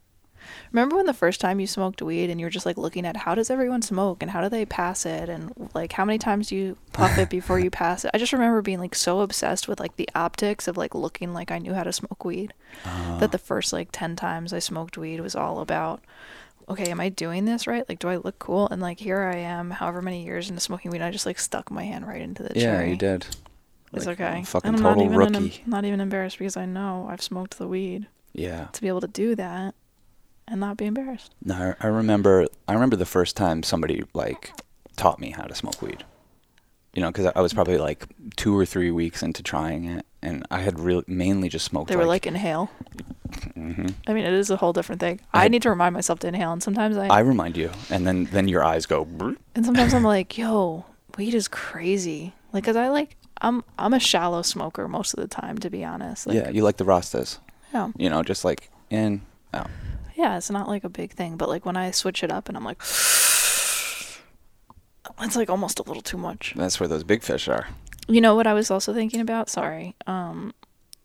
Remember when the first time you smoked weed and you're just like looking at how does everyone smoke and how do they pass it and like how many times do you puff it before you pass it? I just remember being like so obsessed with like the optics of like looking like I knew how to smoke weed uh-huh. that the first like 10 times I smoked weed was all about okay, am I doing this right? Like do I look cool? And like here I am however many years into smoking weed I just like stuck my hand right into the yeah, cherry. you did. It's Like, okay. Fucking and I'm total not even rookie. not even embarrassed because I know I've smoked the weed yeah. to be able to do that and not be embarrassed. No, I remember. I remember the first time somebody like taught me how to smoke weed. You know, because I was probably like two or three weeks into trying it, and I had really mainly just smoked. They were like inhale. hmm I mean, it is a whole different thing. I I, need to remind myself to inhale, and sometimes I, I remind you, and then then your eyes go. And sometimes I'm like, yo, weed is crazy. Like, cause I like, I'm I'm a shallow smoker most of the time, to be honest. Like, yeah, you like the Rastas. yeah, You know, just like in, out. Yeah, it's not like a big thing, but like when I switch it up and I'm like, it's like almost a little too much. That's where those big fish are. You know what I was also thinking about? Sorry. Um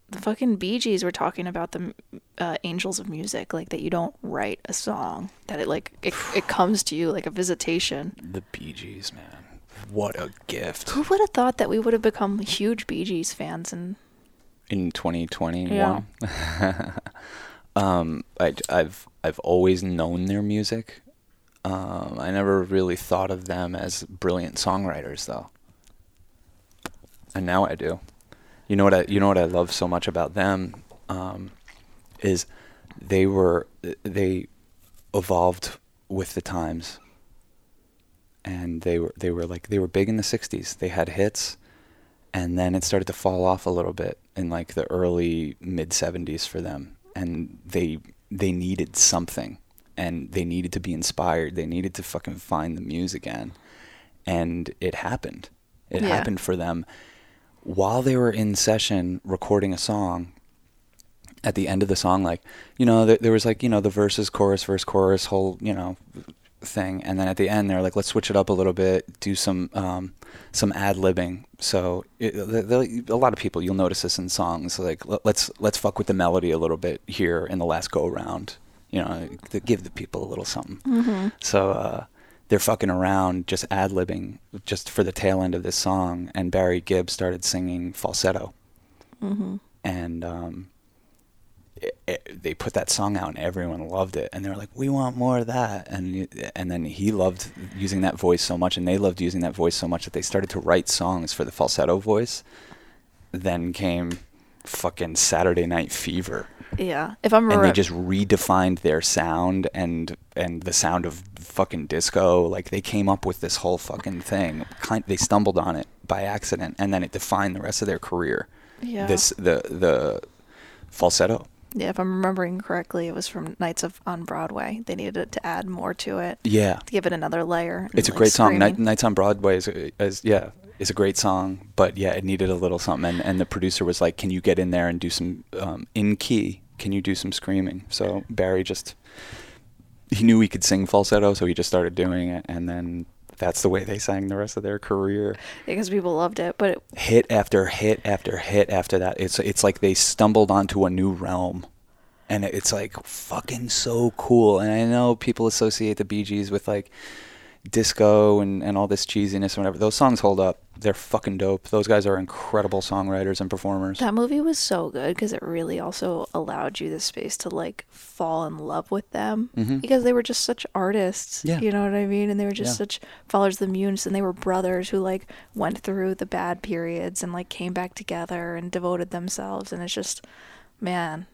the fucking Bee Gees were talking about the uh, angels of music, like that you don't write a song, that it like it, it comes to you like a visitation. The Bee Gees, man. What a gift. Who would have thought that we would have become huge Bee Gees fans? And In 2021. Yeah. um, I, I've I've always known their music. Um, I never really thought of them as brilliant songwriters, though. And now I do. You know what I you know what I love so much about them um, is they were they evolved with the times. And they were they were like they were big in the 60s. They had hits and then it started to fall off a little bit in like the early mid 70s for them and they they needed something and they needed to be inspired. They needed to fucking find the muse again and it happened. It Yeah. happened for them. While they were in session recording a song at the end of the song like you know there, there was like you know the verses chorus verse chorus whole you know thing. And then at the end they're like let's switch it up a little bit do some um, some ad libbing. So it, the, the, a lot of people you'll notice this in songs like let, let's let's fuck with the melody a little bit here in the last go round you know to give the people a little something. So uh, they're fucking around just ad libbing just for the tail end of this song and Barry Gibb started singing falsetto. And um, it, it, they put that song out and everyone loved it. And they were like we want more of that. And and then he loved using that voice so much and they loved using that voice so much that they started to write songs for the falsetto voice. Then came fucking Saturday Night Fever. Yeah, if I'm and right, they just redefined their sound and and the sound of fucking disco. Like they came up with this whole fucking thing. Kind they stumbled on it by accident and then it defined the rest of their career. Yeah, this the the falsetto yeah, if I'm remembering correctly, it was from Nights of on Broadway. They needed it to add more to it, yeah. To give it another layer. it's a like, great song. Night, nights on broadway is, is yeah is a great song but yeah it needed a little something. And, and the producer was like can you get in there and do some um, in key? Can you do some screaming? So barry just he knew he could sing falsetto so he just started doing it. And then that's the way they sang the rest of their career. Because people loved it, but it, hit after hit after hit after that. It's it's like they stumbled onto a new realm. And it's like fucking so cool. And i know people associate the bee gees with like disco and, and all this cheesiness and whatever those songs hold up they're fucking dope those guys are incredible songwriters and performers that movie was so good because it really also allowed you the space to like fall in love with them Mhm. because they were just such artists. Yeah. You know what I mean? And they were just Yeah. such followers of the muse and they were brothers who like went through the bad periods and like came back together and devoted themselves and it's just man,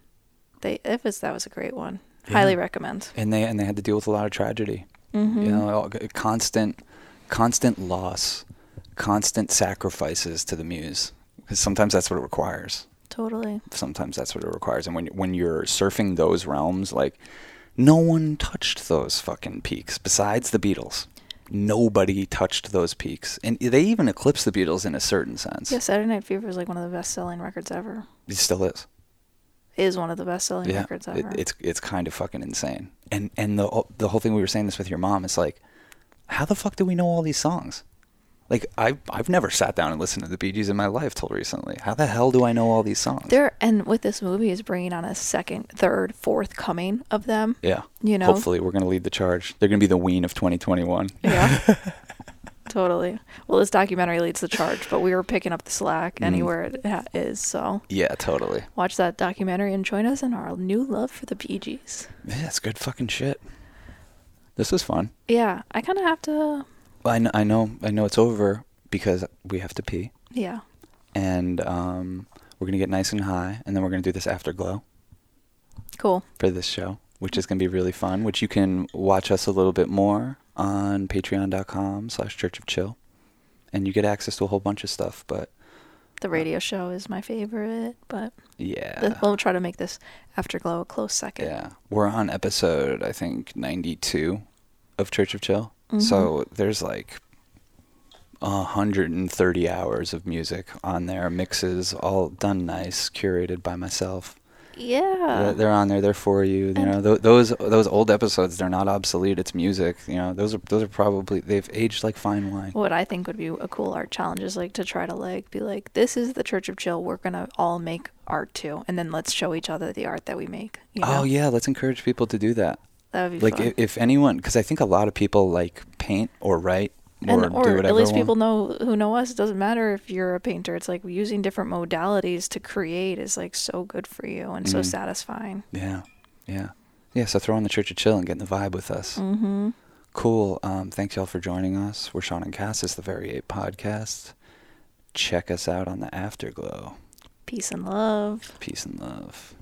they it was that was a great one. Yeah. Highly recommend. and they and they had to deal with a lot of tragedy Mhm. you know constant constant loss constant sacrifices to the muse, because sometimes that's what it requires Totally. sometimes that's what it requires. And when when you're surfing those realms, like no one touched those fucking peaks besides the Beatles. Nobody touched those peaks, and they even eclipsed the Beatles in a certain sense. Yeah, Saturday Night Fever is like one of the best selling records ever. It still is. Is one of the best selling Yeah, records it, ever. it's it's kind of fucking insane. And and the the whole thing we were saying this with your mom is like, how the fuck do we know all these songs? Like I I've never sat down and listened to the Bee Gees in my life till recently. How the hell do I know all these songs? There and with this movie is bringing on a second, third, fourth coming of them. yeah. You know? Hopefully, we're gonna lead the charge. They're gonna be the Ween of 2021. Yeah. totally. Well, this documentary leads the charge, but we were picking up the slack Mm. anywhere it ha- is. So Yeah, totally. watch that documentary and join us in our new love for the Bee Gees. Yeah, it's good fucking shit. This was fun. Yeah, I kind of have to. I know, I know, I know it's over because we have to pee, Yeah. and um, we're gonna get nice and high, and then we're gonna do this afterglow Cool. for this show, which is gonna be really fun. Which you can watch us a little bit more on Patreon.com/slash Church of Chill, and you get access to a whole bunch of stuff. But The radio show is my favorite, but yeah, th- we'll try to make this Afterglow a close second. Yeah, we're on episode I think ninety two of Church of Chill. Mm-hmm. So there's like hundred and thirty hours of music on there, mixes all done nice, curated by myself. Yeah. They're, they're on there. They're for you. You know, th- those those old episodes. They're not obsolete. It's music. You know, those are those are probably they've aged like fine wine. what I think would be a cool art challenge is like to try to like be like, this is the Church of Chill. We're gonna all make art too, and then let's show each other the art that we make. You oh, know? Oh yeah, let's encourage people to do that. that would be Like fun. if, if anyone, because I think a lot of people like paint or write and or do whatever. at least people know who know us. It doesn't matter if you're a painter. It's like using different modalities to create is like so good for you and so Mhm. satisfying. Yeah, yeah, yeah. So throw on the Church of Chill and get in the vibe with us. Mm-hmm. Cool. Um, thanks y'all for joining us. We're Sean and Cass. It's the Very Eight Podcast. Check us out on the Afterglow. Peace and love. Peace and love.